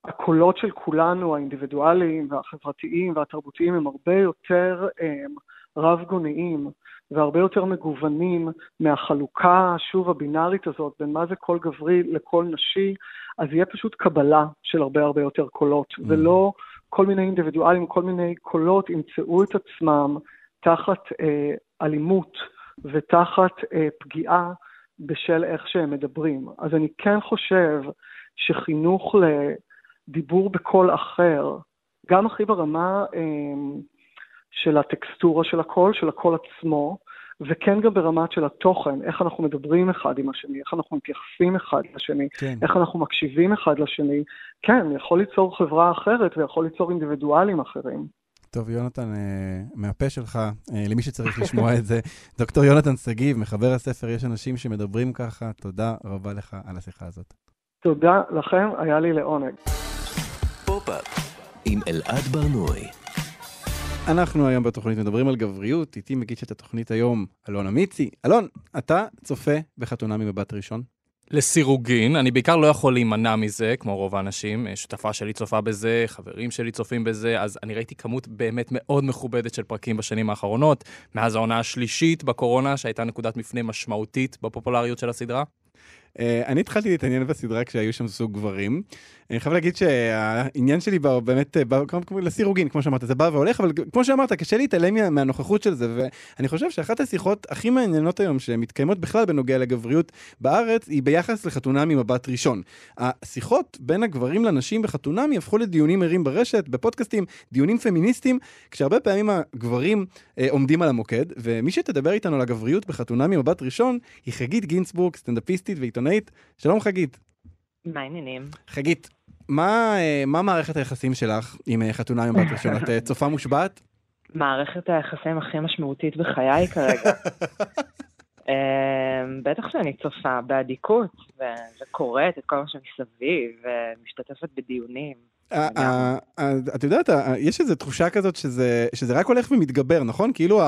הקולות של כולנו, האינדיבידואליים והחברתיים והתרבותיים, הם הרבה יותר הם, רב-גוניים והרבה יותר מגוונים מהחלוקה, שוב, הבינארית הזאת, בין מה זה קול גברי לקול נשי, אז יהיה פשוט קבלה של הרבה הרבה יותר קולות, mm. ולא כל מיני אינדיבידואלים, כל מיני קולות ימצאו את עצמם תחת אה, אלימות ותחת אה, פגיעה בשל איך שהם מדברים. אז אני כן חושב שחינוך ל... דיבור בקול אחר, גם הכי ברמה אה, של הטקסטורה של הקול, של הקול עצמו, וכן גם ברמת של התוכן, איך אנחנו מדברים אחד עם השני, איך אנחנו מתייחסים אחד לשני, כן. איך אנחנו מקשיבים אחד לשני. כן, יכול ליצור חברה אחרת ויכול ליצור אינדיבידואלים אחרים. טוב, יונתן, אה, מהפה שלך, אה, למי שצריך לשמוע את זה, דוקטור יונתן שגיב, מחבר הספר יש אנשים שמדברים ככה, תודה רבה לך על השיחה הזאת. תודה לכם, היה לי לעונג. אנחנו היום בתוכנית מדברים על גבריות, איתי מגיש את התוכנית היום אלון אמיצי. אלון, אתה צופה בחתונה ממבט ראשון? לסירוגין, אני בעיקר לא יכול להימנע מזה, כמו רוב האנשים. שותפה שלי צופה בזה, חברים שלי צופים בזה, אז אני ראיתי כמות באמת מאוד מכובדת של פרקים בשנים האחרונות, מאז העונה השלישית בקורונה, שהייתה נקודת מפנה משמעותית בפופולריות של הסדרה. Uh, אני התחלתי להתעניין בסדרה כשהיו שם זוג גברים. אני חייב להגיד שהעניין שלי בא באמת, בא, כמו לסירוגין, כמו שאמרת, זה בא והולך, אבל כמו שאמרת, קשה להתעלם מהנוכחות של זה, ואני חושב שאחת השיחות הכי מעניינות היום שמתקיימות בכלל בנוגע לגבריות בארץ, היא ביחס לחתונה ממבט ראשון. השיחות בין הגברים לנשים בחתונמי הפכו לדיונים ערים ברשת, בפודקאסטים, דיונים פמיניסטיים, כשהרבה פעמים הגברים אה, עומדים על המוקד, ומי שתדבר איתנו על הגבריות בחתונמי ממבט ראשון, היא חגית גינצבורג, סטנדאפיסטית ועיתונאית. שלום חגית. מה העניינים? חגית, מה, אה, מה מערכת היחסים שלך עם אה, חתונה עם בת ראשון? את אה, צופה מושבעת? מערכת היחסים הכי משמעותית בחיי כרגע. בטח שאני צופה באדיקות, וקוראת את כל מה שמסביב, ומשתתפת בדיונים. את יודעת, יש איזו תחושה כזאת שזה רק הולך ומתגבר, נכון? כאילו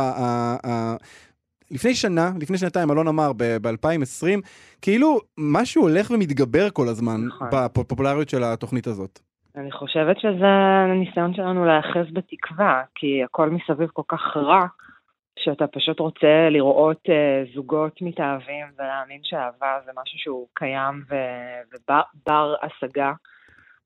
לפני שנה, לפני שנתיים, אלון אמר, ב-2020, כאילו משהו הולך ומתגבר כל הזמן נכון. בפופולריות של התוכנית הזאת. אני חושבת שזה הניסיון שלנו להיאחז בתקווה, כי הכל מסביב כל כך רע, שאתה פשוט רוצה לראות uh, זוגות מתאהבים ולהאמין שאהבה זה משהו שהוא קיים ו- ובר השגה.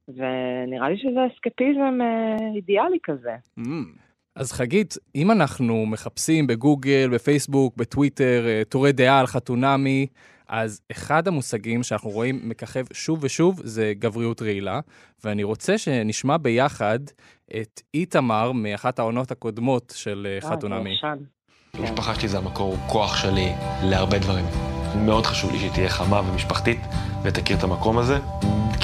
ונראה לי שזה אסקפיזם uh, אידיאלי כזה. Mm. אז חגית, אם אנחנו מחפשים בגוגל, בפייסבוק, בטוויטר, אה, טורי דעה על חתונמי, אז אחד המושגים שאנחנו רואים מככב שוב ושוב זה גבריות רעילה, ואני רוצה שנשמע ביחד את איתמר מאחת העונות הקודמות של אה, חתונמי. המשפחה שלי זה המקור כוח שלי להרבה דברים. מאוד חשוב לי שהיא תהיה חמה ומשפחתית ותכיר את המקום הזה.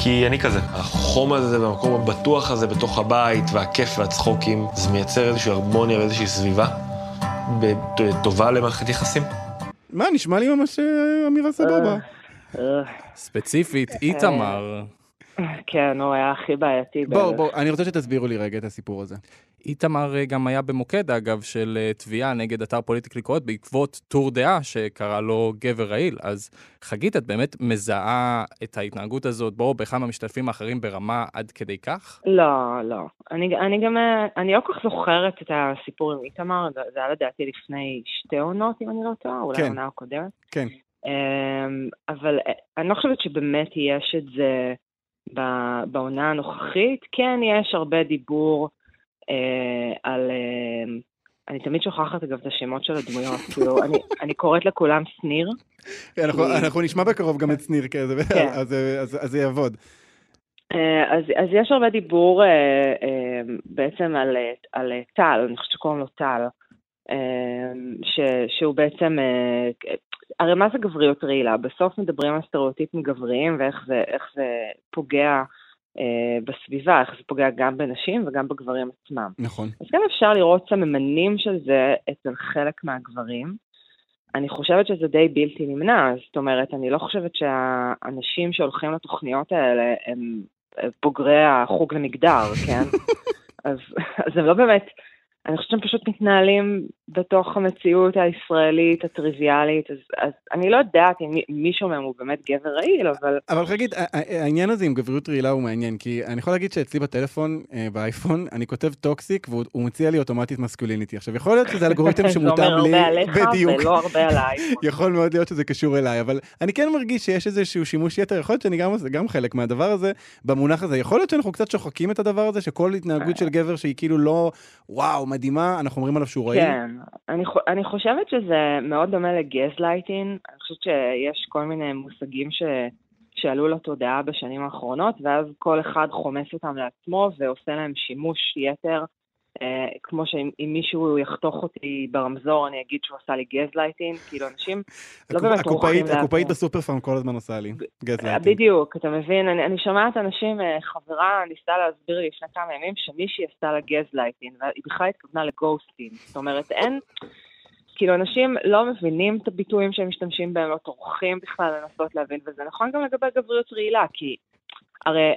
כי אני כזה. החום הזה והמקום הבטוח הזה בתוך הבית, והכיף והצחוקים, זה מייצר איזושהי הרמוניה ואיזושהי סביבה טובה למערכת יחסים. מה, נשמע לי ממש אה, אמירה סבבה. ספציפית, איתמר. כן, הוא היה הכי בעייתי. בואו, בואו, אני רוצה שתסבירו לי רגע את הסיפור הזה. איתמר אה, גם היה במוקד, אגב, של אה, תביעה נגד אתר פוליטיקלי קורט בעקבות טור דעה שקרא לו גבר רעיל. אז חגית, את באמת מזהה את ההתנהגות הזאת, בואו, באחד מהמשתתפים האחרים ברמה עד כדי כך? לא, לא. אני, אני גם, אה, אני לא כל כך זוכרת את הסיפור עם איתמר, זה היה לדעתי לפני שתי עונות, אם אני לא טועה, אולי כן. עונה הקודמת. כן. אמ, אבל אני לא חושבת שבאמת יש את זה בעונה הנוכחית. כן, יש הרבה דיבור. אה, על... אה, אני תמיד שוכחת אגב את השמות של הדמויות, כאילו, אני, אני קוראת לכולם שניר. אנחנו, כי... אנחנו נשמע בקרוב גם את שניר כזה, כן. אז, אז, אז זה יעבוד. אה, אז, אז יש הרבה דיבור אה, אה, בעצם על, על טל, אני חושבת שקוראים לו טל, ש, שהוא בעצם, הרי מה זה גבריות רעילה? בסוף מדברים על סטריאוטיפים גבריים ואיך זה, זה פוגע אה, בסביבה, איך זה פוגע גם בנשים וגם בגברים עצמם. נכון. אז כן אפשר לראות סממנים של זה אצל חלק מהגברים. אני חושבת שזה די בלתי נמנע, זאת אומרת, אני לא חושבת שהאנשים שהולכים לתוכניות האלה הם בוגרי החוג למגדר, כן? אז, אז הם לא באמת, אני חושבת שהם פשוט מתנהלים בתוך המציאות הישראלית הטריוויאלית, אז, אז אני לא יודעת אם מישהו מהם הוא באמת גבר רעיל, אבל... אבל חגית, העניין הזה עם גבריות רעילה הוא מעניין, כי אני יכול להגיד שאצלי בטלפון, אה, באייפון, אני כותב toxic, והוא מציע לי אוטומטית masculinity. עכשיו, יכול להיות שזה אלגוריתם שמותאם לי... זה אומר הרבה עליך ולא הרבה עליי. יכול מאוד להיות שזה קשור אליי, אבל אני כן מרגיש שיש איזשהו שימוש יתר, יכול להיות שאני גם, גם חלק מהדבר הזה, במונח הזה. יכול להיות שאנחנו קצת שוחקים את הדבר הזה, שכל התנהגות של גבר שהיא כאילו לא, וואו, מדהימה, אנחנו אומרים עליו שהוא רעיל. כן, אני, אני חושבת שזה מאוד דומה לגזלייטינג. אני חושבת שיש כל מיני מושגים ש, שעלו לתודעה בשנים האחרונות, ואז כל אחד חומס אותם לעצמו ועושה להם שימוש יתר. אה, כמו שאם מישהו יחתוך אותי ברמזור, אני אגיד שהוא עשה לי גזלייטינג, כאילו אנשים לא באמת רוחים לעצמם. הקופאית בסופר פארם כל הזמן עושה לי גזלייטינג. בדיוק, אתה מבין? אני, אני שומעת אנשים, אה, חברה ניסתה להסביר לי לפני כמה ימים שמישהי עשתה לה גזלייטינג, והיא בכלל התכוונה ל ghosting. זאת אומרת, אין... כאילו, אנשים לא מבינים את הביטויים שהם משתמשים בהם, לא טורחים בכלל לנסות להבין, וזה נכון גם לגבי גבריות רעילה, כי הרי,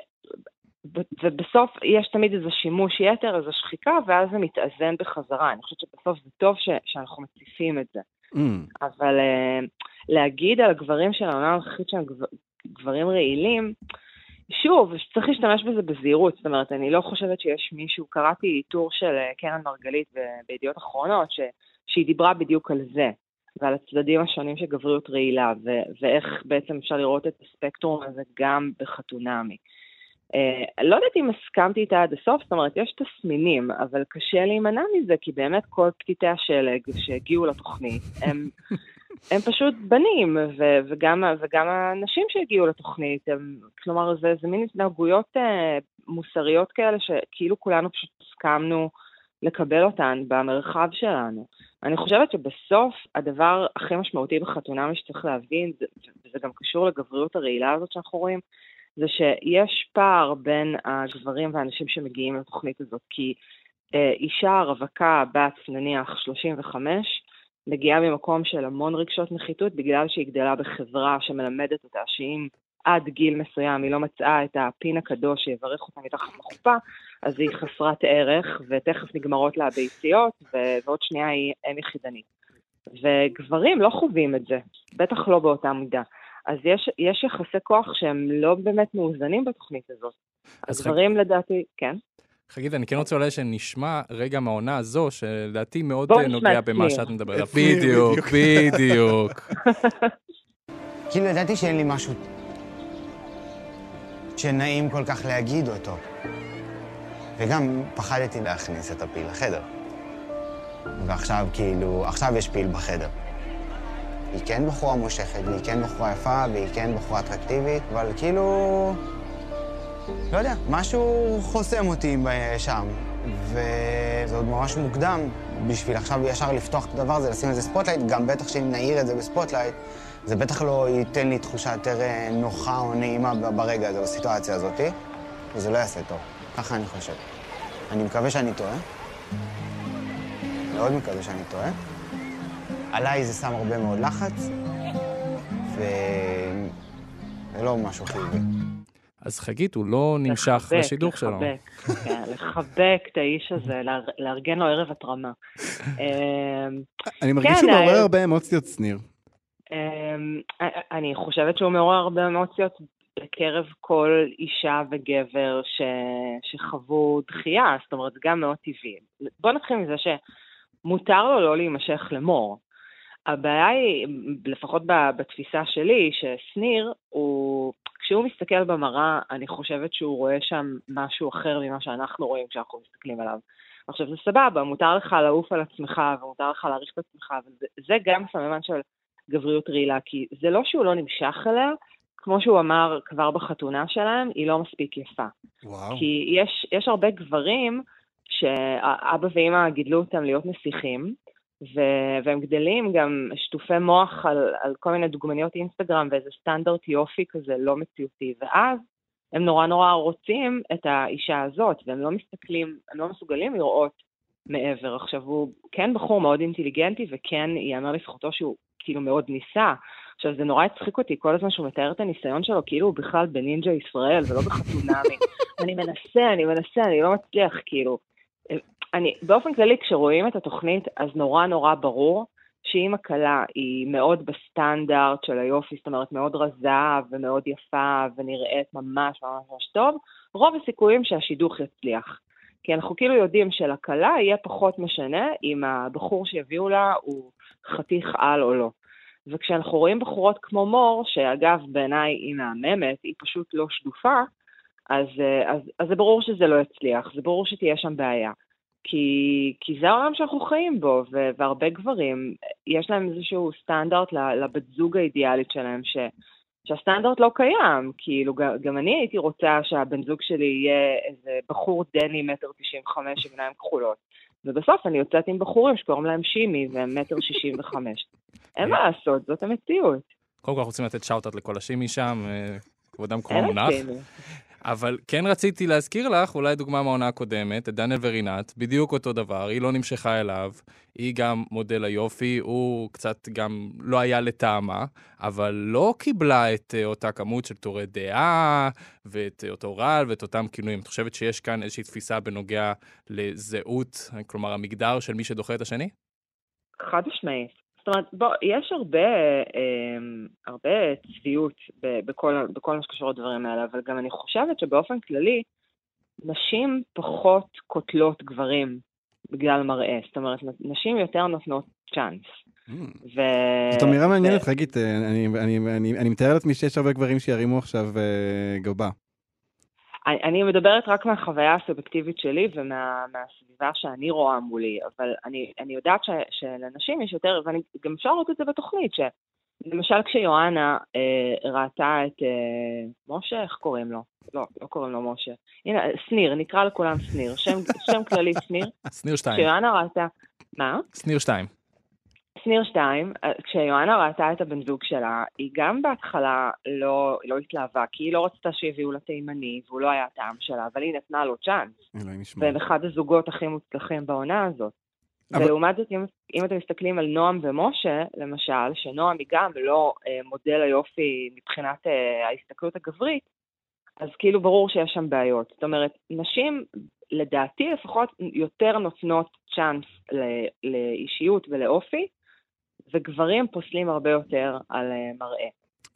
ובסוף יש תמיד איזה שימוש יתר, איזו שחיקה, ואז זה מתאזן בחזרה. אני חושבת שבסוף זה טוב ש, שאנחנו מציפים את זה. Mm. אבל uh, להגיד על הגברים של העונה הנוכחית שהם גבר, גברים רעילים, שוב, צריך להשתמש בזה בזהירות, זאת אומרת, אני לא חושבת שיש מישהו, קראתי טור של אה, קרן מרגלית בידיעות אחרונות, ש, שהיא דיברה בדיוק על זה, ועל הצדדים השונים של גבריות רעילה, ו- ואיך בעצם אפשר לראות את הספקטרום הזה גם בחתונמי. Uh, לא יודעת אם הסכמתי איתה עד הסוף, זאת אומרת, יש תסמינים, אבל קשה להימנע מזה, כי באמת כל פתיתי השלג שהגיעו לתוכנית, הם, הם פשוט בנים, ו- וגם, וגם האנשים שהגיעו לתוכנית, הם, כלומר, זה, זה מין התנהגויות uh, מוסריות כאלה, שכאילו כולנו פשוט הסכמנו לקבל אותן במרחב שלנו. אני חושבת שבסוף הדבר הכי משמעותי בחתונה שצריך להבין, וזה גם קשור לגבריות הרעילה הזאת שאנחנו רואים, זה שיש פער בין הגברים והאנשים שמגיעים לתוכנית הזאת, כי אה, אישה רווקה, בת נניח 35, מגיעה ממקום של המון רגשות נחיתות בגלל שהיא גדלה בחברה שמלמדת אותה שאם עד גיל מסוים היא לא מצאה את הפין הקדוש שיברך אותה מתחת לחופה, אז היא חסרת ערך, ותכף נגמרות לה הביציות, ועוד שנייה היא אם יחידנית. וגברים לא חווים את זה, בטח לא באותה מידה. אז יש, יש יחסי כוח שהם לא באמת מאוזנים בתוכנית הזאת. אז גברים חג... לדעתי, כן. חגית, אני כן רוצה אולי שנשמע רגע מהעונה הזו, שלדעתי מאוד נוגע במה שאת מדברת עליו. בדיוק, בדיוק. כאילו ידעתי שאין לי משהו שנעים כל כך להגיד אותו. וגם פחדתי להכניס את הפיל לחדר. ועכשיו כאילו, עכשיו יש פיל בחדר. היא כן בחורה מושכת, והיא כן בחורה יפה, והיא כן בחורה אטרקטיבית, אבל כאילו... לא יודע, משהו חוסם אותי שם. וזה עוד ממש מוקדם בשביל עכשיו ישר לפתוח את הדבר הזה, לשים לזה spotlight, גם בטח שאם נאיר את זה ב spotlight, זה בטח לא ייתן לי תחושה יותר אה, נוחה או נעימה ברגע הזה, בסיטואציה הזאת, וזה לא יעשה טוב. ככה אני חושב. אני מקווה שאני טועה. מאוד מקווה שאני טועה. עליי זה שם הרבה מאוד לחץ, וזה לא משהו חיובי. אז חגית, הוא לא נמשך לשידוך שלו. לחבק, כן, לחבק את האיש הזה, לארגן לו ערב התרמה. אמ, אני מרגיש כן, שהוא מעורר אה, הרבה אמוציות, שניר. אמ, אני חושבת שהוא מעורר הרבה אמוציות בקרב כל אישה וגבר ש... שחוו דחייה, זאת אומרת, זה גם מאוד טבעי. בוא נתחיל מזה שמותר לו לא להימשך למור. הבעיה היא, לפחות בתפיסה שלי, ששניר, הוא, כשהוא מסתכל במראה, אני חושבת שהוא רואה שם משהו אחר ממה שאנחנו רואים כשאנחנו מסתכלים עליו. עכשיו, זה סבבה, מותר לך לעוף על עצמך, ומותר לך להעריך את עצמך, וזה גם סממן של גבריות רעילה, כי זה לא שהוא לא נמשך אליה, כמו שהוא אמר כבר בחתונה שלהם, היא לא מספיק יפה. וואו. כי יש, יש הרבה גברים שאבא ואימא גידלו אותם להיות נסיכים, ו- והם גדלים גם שטופי מוח על, על כל מיני דוגמניות אינסטגרם ואיזה סטנדרט יופי כזה לא מציאותי. ואז הם נורא נורא רוצים את האישה הזאת, והם לא מסתכלים, הם לא מסוגלים לראות מעבר. עכשיו, הוא כן בחור מאוד אינטליגנטי, וכן ייאמר לזכותו שהוא כאילו מאוד ניסה. עכשיו, זה נורא הצחיק אותי כל הזמן שהוא מתאר את הניסיון שלו, כאילו הוא בכלל בנינג'ה ישראל ולא בחתונמי. אני מנסה, אני מנסה, אני לא מצליח, כאילו. אני, באופן כללי, כשרואים את התוכנית, אז נורא נורא ברור שאם הכלה היא מאוד בסטנדרט של היופי, זאת אומרת מאוד רזה ומאוד יפה ונראית ממש ממש ממש טוב, רוב הסיכויים שהשידוך יצליח. כי אנחנו כאילו יודעים שלכלה יהיה פחות משנה אם הבחור שיביאו לה הוא חתיך על או לא. וכשאנחנו רואים בחורות כמו מור, שאגב בעיניי היא מהממת, היא פשוט לא שדופה, אז, אז, אז זה ברור שזה לא יצליח, זה ברור שתהיה שם בעיה. כי, כי זה העולם שאנחנו חיים בו, ו, והרבה גברים, יש להם איזשהו סטנדרט לבת זוג האידיאלית שלהם, ש, שהסטנדרט לא קיים. כאילו, גם אני הייתי רוצה שהבן זוג שלי יהיה איזה בחור דני מטר תשעים וחמש עם עיניים כחולות. ובסוף אני יוצאת עם בחורים שקוראים להם שימי והם מטר שישים וחמש. אין מה לעשות, זאת המציאות. קודם כל אנחנו רוצים לתת שאוט אוט שימי שם, אה, כבודם כמו מונח. אבל כן רציתי להזכיר לך, אולי דוגמה מהעונה הקודמת, את דניאל ורינת, בדיוק אותו דבר, היא לא נמשכה אליו, היא גם מודל היופי, הוא קצת גם לא היה לטעמה, אבל לא קיבלה את uh, אותה כמות של טורי דעה, ואת uh, אותו רעל ואת אותם כינויים. את חושבת שיש כאן איזושהי תפיסה בנוגע לזהות, כלומר המגדר של מי שדוחה את השני? חד משמעית. זאת אומרת, בוא, יש הרבה, אה, הרבה צביעות בכל, בכל מה שקשור לדברים האלה, אבל גם אני חושבת שבאופן כללי, נשים פחות קוטלות גברים בגלל מראה. זאת אומרת, נשים יותר נותנות צ'אנס. Mm. ו... זאת אמירה מעניינת, חגית, אה, אני, אני, אני, אני מתאר לעצמי שיש הרבה גברים שירימו עכשיו uh, גבה. אני, מדברת רק מהחוויה הסובייקטיבית שלי ומהסביבה שאני רואה מולי, אבל אני, אני יודעת ש, שלנשים יש יותר, ואני גם אפשר לראות את זה בתוכנית, שלמשל כשיואנה אה, ראתה את אה, משה, איך קוראים לו? לא, לא קוראים לו משה. הנה, שניר, נקרא לכולם שניר, שם, שם כללי שניר. שניר שתיים. כשיואנה ראתה... מה? שניר שתיים. שניר 2, אה, כשיואנה ראתה את הבן זוג שלה, היא גם בהתחלה לא, לא התלהבה, כי היא לא רצתה שיביאו לה תימני, והוא לא היה הטעם שלה, אבל היא נתנה לו צ'אנס. והם אחד הזוגות הכי מוצלחים בעונה הזאת. אבל... ולעומת זאת, אם, אם אתם מסתכלים על נועם ומשה, למשל, שנועם היא גם לא אה, מודל היופי מבחינת אה, ההסתכלות הגברית, אז כאילו ברור שיש שם בעיות. זאת אומרת, נשים, לדעתי לפחות, יותר נותנות צ'אנס לאישיות ולאופי, וגברים פוסלים הרבה יותר על אה, מראה.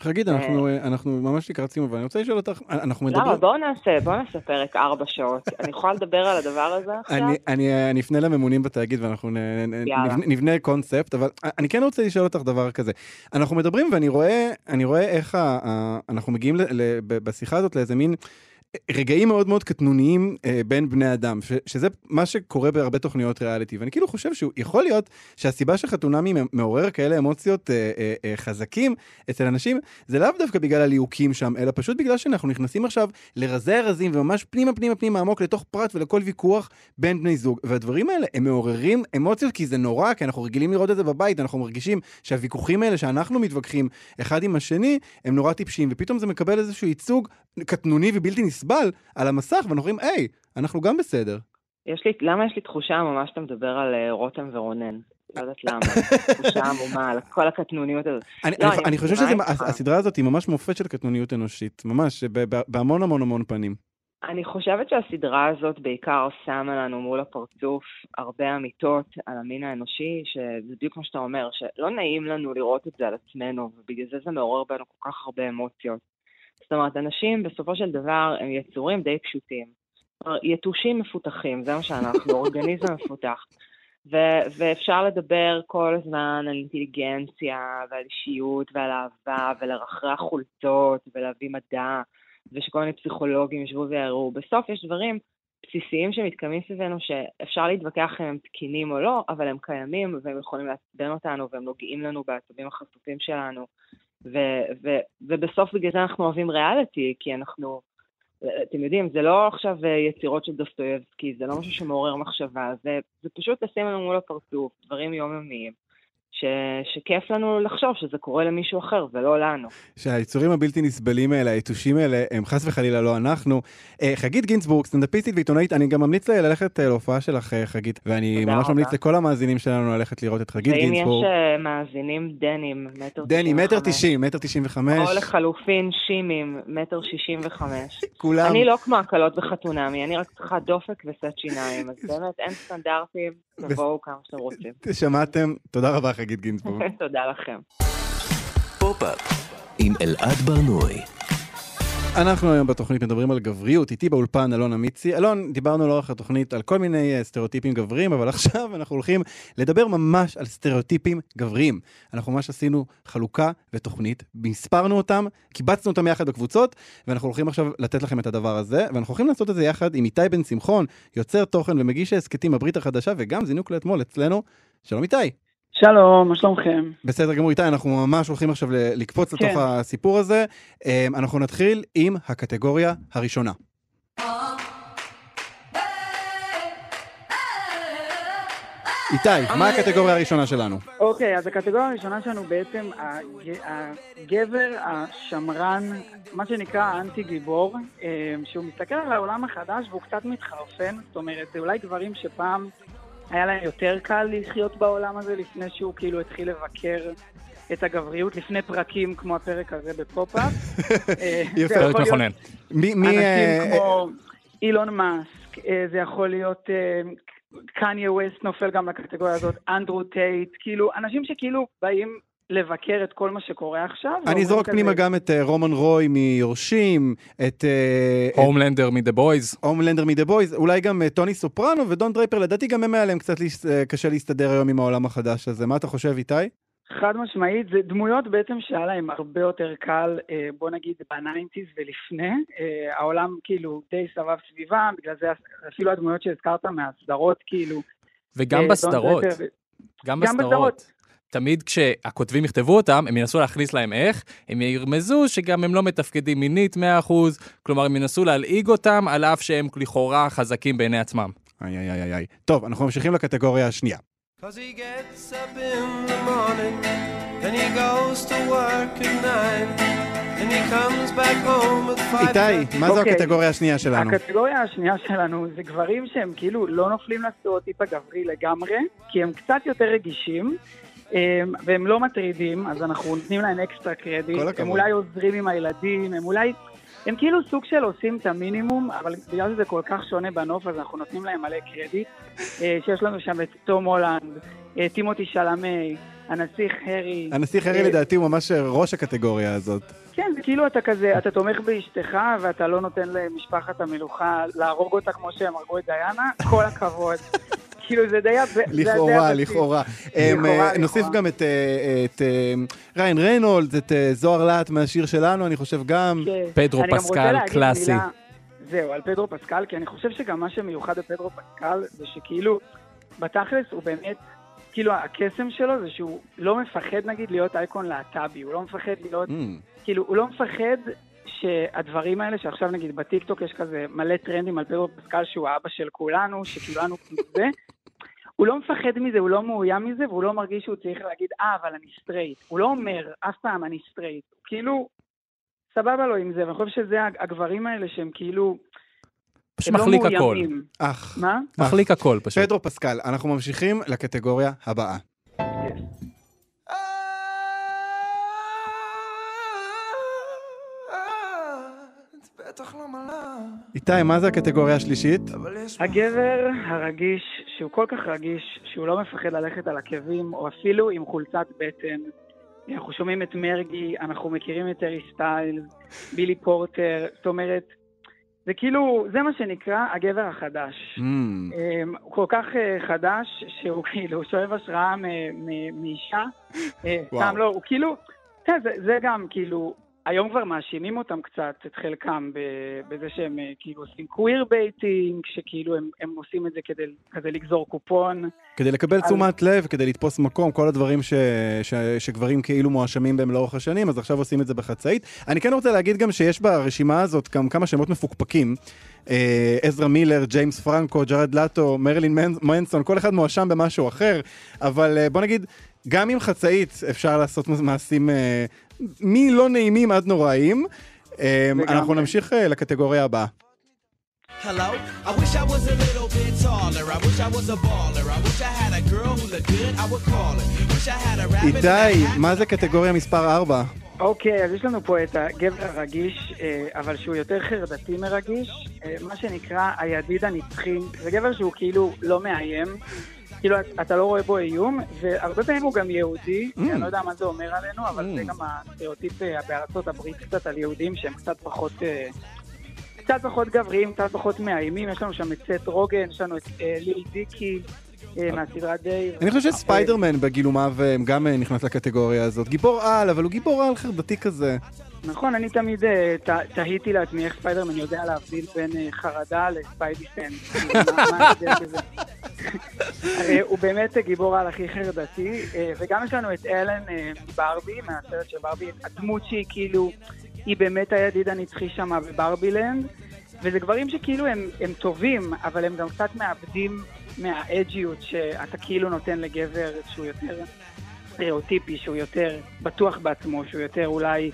חגית, אנחנו, אה, אנחנו ממש לקראת סיום, ואני רוצה לשאול אותך, אנחנו מדברים... למה? בואו נעשה, בואו נעשה פרק ארבע שעות. אני יכולה לדבר על הדבר הזה עכשיו? אני, אני, אני אפנה לממונים בתאגיד ואנחנו נ, נבנה, נבנה קונספט, אבל אני כן רוצה לשאול אותך דבר כזה. אנחנו מדברים ואני רואה, רואה איך ה, ה, אנחנו מגיעים ל, ל, בשיחה הזאת לאיזה מין... רגעים מאוד מאוד קטנוניים אה, בין בני אדם, ש, שזה מה שקורה בהרבה תוכניות ריאליטי, ואני כאילו חושב שיכול להיות שהסיבה שחתונמי מעורר כאלה אמוציות אה, אה, אה, חזקים אצל אנשים, זה לאו דווקא בגלל הליהוקים שם, אלא פשוט בגלל שאנחנו נכנסים עכשיו לרזי הרזים וממש פנימה פנימה פנימה עמוק לתוך פרט ולכל ויכוח בין בני זוג, והדברים האלה הם מעוררים אמוציות כי זה נורא, כי אנחנו רגילים לראות את זה בבית, אנחנו מרגישים שהוויכוחים האלה שאנחנו מתווכחים אחד עם השני, הם נורא טיפשים, ופתאום זה מקבל איזשהו ייצוג קטנוני ובלתי נסבל על המסך, ואנחנו אומרים, היי, אנחנו גם בסדר. יש לי, למה יש לי תחושה ממש שאתה מדבר על uh, רותם ורונן? לא יודעת למה, תחושה עמומה, על כל הקטנוניות הזאת. אני, לא, אני, אני, אני חושב שהסדרה הזאת היא ממש מופת של קטנוניות אנושית, ממש, בהמון המון המון פנים. אני חושבת שהסדרה הזאת בעיקר שמה לנו מול הפרצוף הרבה אמיתות על המין האנושי, שזה בדיוק כמו שאתה אומר, שלא נעים לנו לראות את זה על עצמנו, ובגלל זה זה מעורר בנו כל כך הרבה אמוציות. זאת אומרת, אנשים בסופו של דבר הם יצורים די פשוטים. יתושים מפותחים, זה מה שאנחנו, אורגניזם מפותח. ו- ואפשר לדבר כל הזמן על אינטליגנציה ועל אישיות ועל אהבה ולרחרח חולצות ולהביא מדע ושכל מיני פסיכולוגים ישבו ויראו. בסוף יש דברים בסיסיים שמתקיימים סביבנו שאפשר להתווכח אם הם תקינים או לא, אבל הם קיימים והם יכולים לעצבן אותנו והם נוגעים לנו בעצבים החשופים שלנו. ו- ו- ובסוף בגלל זה אנחנו אוהבים ריאליטי, כי אנחנו, אתם יודעים, זה לא עכשיו יצירות של דוסטויבסקי, זה לא משהו שמעורר מחשבה, זה, זה פשוט לשים לנו מול הפרצוף, דברים יומיומיים. ש... שכיף לנו לחשוב שזה קורה למישהו אחר ולא לנו. שהיצורים הבלתי נסבלים האלה, היתושים האלה, הם חס וחלילה לא אנחנו. אה, חגית גינצבורג, סטנדאפיסטית ועיתונאית, אני גם ממליץ לה ללכת אה, להופעה שלך, אה, חגית, ואני ממש רבה. ממליץ לכל המאזינים שלנו ללכת לראות את חגית ואם גינצבורג. יש אה, מאזינים דנים, מטר דני, מטר 95. תשעים, מטר תשעים וחמש. או לחלופין שימים, מטר שישים וחמש. כולם. אני לא כמו הקלות בחתונמי, אני רק צריכה דופק וסט שיניים, אז באמת אין סטנדרטים, תבואו כמה שאתם רוצים. שמעתם? תודה רבה, חגית גינצבורג. תודה לכם. אנחנו היום בתוכנית מדברים על גבריות, איתי באולפן אלון אמיצי. אלון, דיברנו לאורך התוכנית על כל מיני אה, סטריאוטיפים גבריים, אבל עכשיו אנחנו הולכים לדבר ממש על סטריאוטיפים גבריים. אנחנו ממש עשינו חלוקה ותוכנית, מספרנו אותם, קיבצנו אותם יחד בקבוצות, ואנחנו הולכים עכשיו לתת לכם את הדבר הזה, ואנחנו הולכים לעשות את זה יחד עם איתי בן שמחון, יוצר תוכן ומגיש ההסכתים הברית החדשה, וגם זינוק לאתמול אצלנו. שלום איתי. שלום, מה שלומכם? בסדר גמור, איתי, אנחנו ממש הולכים עכשיו לקפוץ כן. לתוך הסיפור הזה. אמ, אנחנו נתחיל עם הקטגוריה הראשונה. איתי, מה הקטגוריה הראשונה שלנו? אוקיי, אז הקטגוריה הראשונה שלנו בעצם הג- הגבר השמרן, מה שנקרא האנטי גיבור, אה, שהוא מסתכל על העולם החדש והוא קצת מתחרפן, זאת אומרת, זה אולי גברים שפעם היה להם יותר קל לחיות בעולם הזה לפני שהוא כאילו התחיל לבקר את הגבריות, לפני פרקים כמו הפרק הזה בפופ-אפ. אה, זה יפה, יכול פרק להיות מכונן. מי... אה, אנשים כמו אילון מאסק, אה, זה יכול להיות אה, קניה ווסט נופל גם לקטגוריה הזאת, אנדרו טייט, כאילו, אנשים שכאילו באים לבקר את כל מה שקורה עכשיו. אני אזרוק כזה, פנימה גם את אה, רומן רוי מיורשים, את... אה, הומלנדר מ The Boys. הומלנדר מ The Boys, אולי גם אה, טוני סופרנו ודון דרייפר, לדעתי גם הם היה להם קצת קשה להסתדר היום עם העולם החדש הזה. מה אתה חושב, איתי? חד משמעית, זה דמויות בעצם שהיה להם הרבה יותר קל, בוא נגיד, בניינטיז ולפני. העולם כאילו די סבב סביבם, בגלל זה אפילו הדמויות שהזכרת מהסדרות, כאילו. וגם בסדרות. גם בסדרות. תמיד כשהכותבים יכתבו אותם, הם ינסו להכניס להם איך, הם ירמזו שגם הם לא מתפקדים מינית 100%, כלומר הם ינסו להלעיג אותם, על אף שהם לכאורה חזקים בעיני עצמם. איי איי איי איי. טוב, אנחנו ממשיכים לקטגוריה השנייה. Cause he gets up in the morning, then he goes to work at nine, and he comes back home at five. איתי, מה זו אוקיי. הקטגוריה השנייה שלנו? הקטגוריה השנייה שלנו זה גברים שהם כאילו לא נופלים לסטריאוטיפ הגברי לגמרי, כי הם קצת יותר רגישים. הם- והם לא מטרידים, אז אנחנו נותנים להם אקסטרה קרדיט. הם אולי עוזרים עם הילדים, הם אולי... הם כאילו סוג של עושים את המינימום, אבל בגלל שזה כל כך שונה בנוף, אז אנחנו נותנים להם מלא קרדיט. אה, שיש לנו שם את תום הולנד, אה, טימותי שלמי, הנסיך הרי. הנסיך הרי אה, לדעתי הוא ממש ראש הקטגוריה הזאת. כן, זה כאילו אתה כזה, אתה תומך באשתך ואתה לא נותן למשפחת המלוכה להרוג אותה כמו שהם הרגו את דיאנה, כל הכבוד. כאילו זה די... לכאורה. אמ, אה, נוסיף לכאורה. גם את, אה, את אה, ריין ריינולדס, את זוהר להט מהשיר שלנו, אני חושב גם. כן. פדרו פסקל, קלאסי. זהו, על פדרו פסקל, כי אני חושב שגם מה שמיוחד בפדרו פסקל זה שכאילו, בתכלס הוא באמת, כאילו הקסם שלו זה שהוא לא מפחד נגיד להיות אייקון להט"בי, הוא לא מפחד להיות, Mm. כאילו הוא לא מפחד שהדברים האלה שעכשיו נגיד בטיקטוק יש כזה מלא טרנדים על פדרו פסקל שהוא האבא של כולנו, שכולנו כאילו זה. הוא לא מפחד מזה, הוא לא מאוים מזה, והוא לא מרגיש שהוא צריך להגיד, אה, אבל אני סטרייט. הוא לא אומר, אף פעם אני סטרייט. כאילו, סבבה לו עם זה, ואני חושב שזה הגברים האלה שהם כאילו... פשוט הם לא מחליק הכל. מאוימים. אח. מה? מחליק הכל פשוט. פדרו פסקל, אנחנו ממשיכים לקטגוריה הבאה. איתי, מה זה הקטגוריה השלישית? הגבר הרגיש, שהוא כל כך רגיש, שהוא לא מפחד ללכת על עקבים, או אפילו עם חולצת בטן. אנחנו שומעים את מרגי, אנחנו מכירים את הארי סטיילס, בילי פורטר, זאת אומרת, זה כאילו, זה מה שנקרא הגבר החדש. Mm. אמ, הוא כל כך אה, חדש, שהוא כאילו שואב השראה מאישה. אה. סתם לא, הוא כאילו, כן, זה, זה גם כאילו, היום כבר מאשימים אותם קצת, את חלקם, בזה שהם אה, כאילו עושים queer baiting, שכאילו הם, הם עושים את זה כדי כזה לגזור קופון. כדי לקבל אז- תשומת לב, כדי לתפוס מקום, כל הדברים ש... ש... שגברים כאילו מואשמים בהם לאורך השנים, אז עכשיו עושים את זה בחצאית. אני כן רוצה להגיד גם שיש ברשימה הזאת גם כמה שמות מפוקפקים. אה, עזרא מילר, ג'יימס פרנקו, ג'רד לטו, מרלין מנ- מנסון, כל אחד מואשם במשהו אחר, אבל אה, בוא נגיד, גם עם חצאית אפשר לעשות מעשים אה, מלא נעימים עד נוראים. אה, אנחנו נמשיך אה, לקטגוריה הבאה. Hello, I wish I was a little bit taller. I wish I was a baller. I wish I had a girl who looked good, I would call her. Wish I had a rabbit. איתי, מה זה קטגוריה מספר 4? אוקיי, אז יש לנו פה את הגבר הרגיש, אה, אבל שהוא יותר חרדתי מרגיש, אה, מה שנקרא הידיד הנצחי. זה גבר שהוא כאילו לא מאיים, כאילו אתה לא רואה בו איום, והרבה פעמים הוא גם יהודי, Mm. אני לא יודע מה זה אומר עלינו, אבל זה גם הסטריאוטיפ אה, בארצות הברית קצת על יהודים שהם קצת פחות... אה, קצת פחות גבריים, קצת פחות מאיימים, יש לנו שם את סת' רוגן, יש לנו את אה, ליל דיקי מהסדרת דייב. אני חושב שספיידרמן בגילומיו גם נכנס לקטגוריה הזאת. גיבור על, אבל הוא גיבור על חרדתי כזה. נכון, אני תמיד תהיתי לעצמי איך ספיידרמן יודע להבדיל בין חרדה ל Spidey sense. הרי הוא באמת גיבור על הכי חרדתי, אה, וגם יש לנו את אלן אה, מברבי, מהסרט של ברבי, הדמות שהיא כאילו, היא באמת הידיד הנצחי שם בברבילנד, וזה גברים שכאילו הם, הם טובים, אבל הם גם קצת מאבדים מהאג'יות שאתה כאילו נותן לגבר שהוא יותר סטריאוטיפי, שהוא יותר בטוח בעצמו, שהוא יותר אולי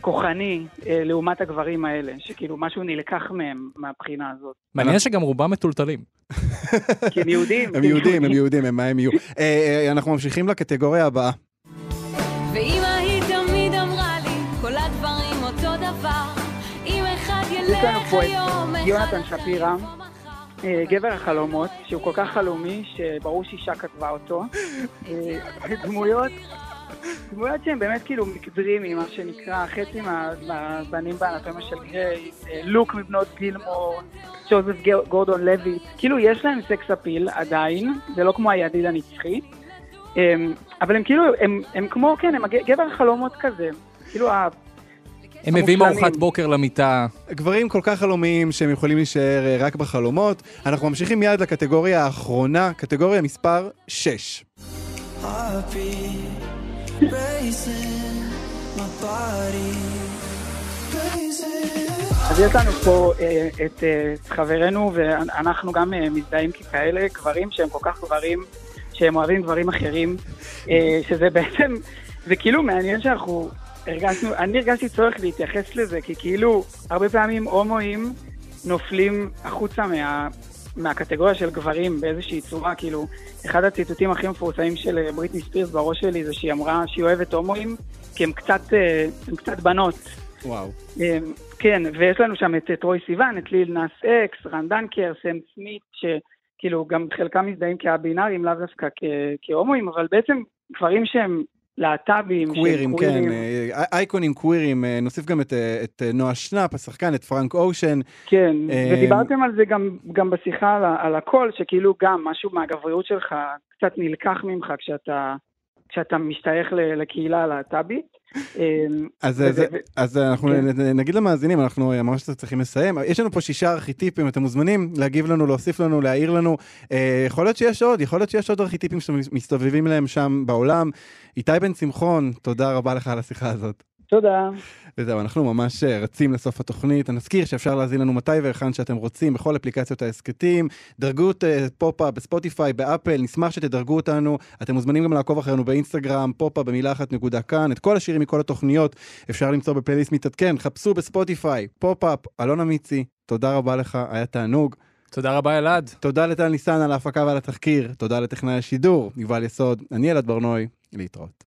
כוחני, אה, לעומת הגברים האלה, שכאילו משהו נלקח מהם מהבחינה הזאת. מעניין שגם רובם מטולטלים. כי הם יהודים. הם יהודים, הם יהודים, הם מה הם יהיו. אה, אה, אנחנו ממשיכים לקטגוריה הבאה. ואמא היא תמיד אמרה לי, כל הדברים אותו דבר. אם אחד ילך היום, את יונתן שפירא, אה, גבר החלומות, שהוא כל כך חלומי, שברור שאישה כתבה אותו. דמויות, דמויות שהן באמת כאילו מקדרימי, מה שנקרא, חצי מה- מהבנים באנטומיה של גריי, אה, לוק מבנות גילמור, ג'וזף גורדון לוי, כאילו יש להם סקס אפיל עדיין, זה לא כמו הידיד הנצחי. אה, אבל הם כאילו, הם, הם כמו, כן, הם גבר החלומות כזה. כאילו, ה- הם מביאים. ארוחת בוקר למיטה. גברים כל כך חלומיים שהם יכולים להישאר אה, רק בחלומות. אנחנו ממשיכים מיד לקטגוריה האחרונה, קטגוריה מספר 6. Heartbeat אז יש לנו פה אה, את אה, חברינו, ואנחנו גם אה, מזדהים ככאלה, גברים שהם כל כך גברים, שהם אוהבים גברים אחרים, אה, שזה בעצם, זה כאילו מעניין שאנחנו הרגשנו, אני הרגשתי צורך להתייחס לזה, כי כאילו, הרבה פעמים הומואים נופלים החוצה מה... מהקטגוריה של גברים באיזושהי צורה, כאילו, אחד הציטוטים הכי מפורסמים של אה, בריטני ספירס בראש שלי זה שהיא אמרה שהיא אוהבת הומואים, כי הם קצת, אה, הם קצת בנות. וואו. אה, כן, ויש לנו שם את טרוי סיוון, את ליל נאס אקס, רן דנקר, סם סמית, שכאילו גם חלקם מזדהים כבינאריים, לאו דווקא כהומואים, אבל בעצם גברים שהם להט"בים, קווירים, כן, אה, אייקונים קווירים, אה, נוסיף גם את, אה, את אה, נועה שנאפ, השחקן, את פרנק אושן. כן, אה, ודיברתם על זה גם, גם בשיחה על, על הכל, שכאילו גם משהו מהגבריות שלך קצת נלקח ממך כשאתה, כשאתה משתייך לקהילה הלהט"בית. אה, אז, אנחנו כן. נגיד למאזינים, אנחנו ממש צריכים לסיים. יש לנו פה שישה ארכיטיפים, אתם מוזמנים להגיב לנו, להוסיף לנו, להעיר לנו. אה, יכול להיות שיש עוד, יכול להיות שיש עוד ארכיטיפים שמסתובבים להם שם בעולם. איתי בן שמחון, תודה רבה לך על השיחה הזאת. תודה. וזהו, אנחנו ממש אה, רצים לסוף התוכנית. אני נזכיר שאפשר להאזין לנו מתי והיכן שאתם רוצים, בכל אפליקציות ההסכתים. דרגו את אה, פופ-אפ בספוטיפיי, באפל, נשמח שתדרגו אותנו. אתם מוזמנים גם לעקוב אחרינו באינסטגרם, פופ-אפ במילה אחת נקודה כאן. את כל השירים מכל התוכניות אפשר למצוא בפלייליסט מתעדכן. חפשו בספוטיפיי, פופ-אפ, אלונה מיצי, תודה רבה לך, היה תענוג. תודה רבה אלעד. תודה לטל ניסן על ההפקה ועל התחקיר. תודה לטכנאי השידור, יובל יסוד. אני אלעד ברנוי, להתראות.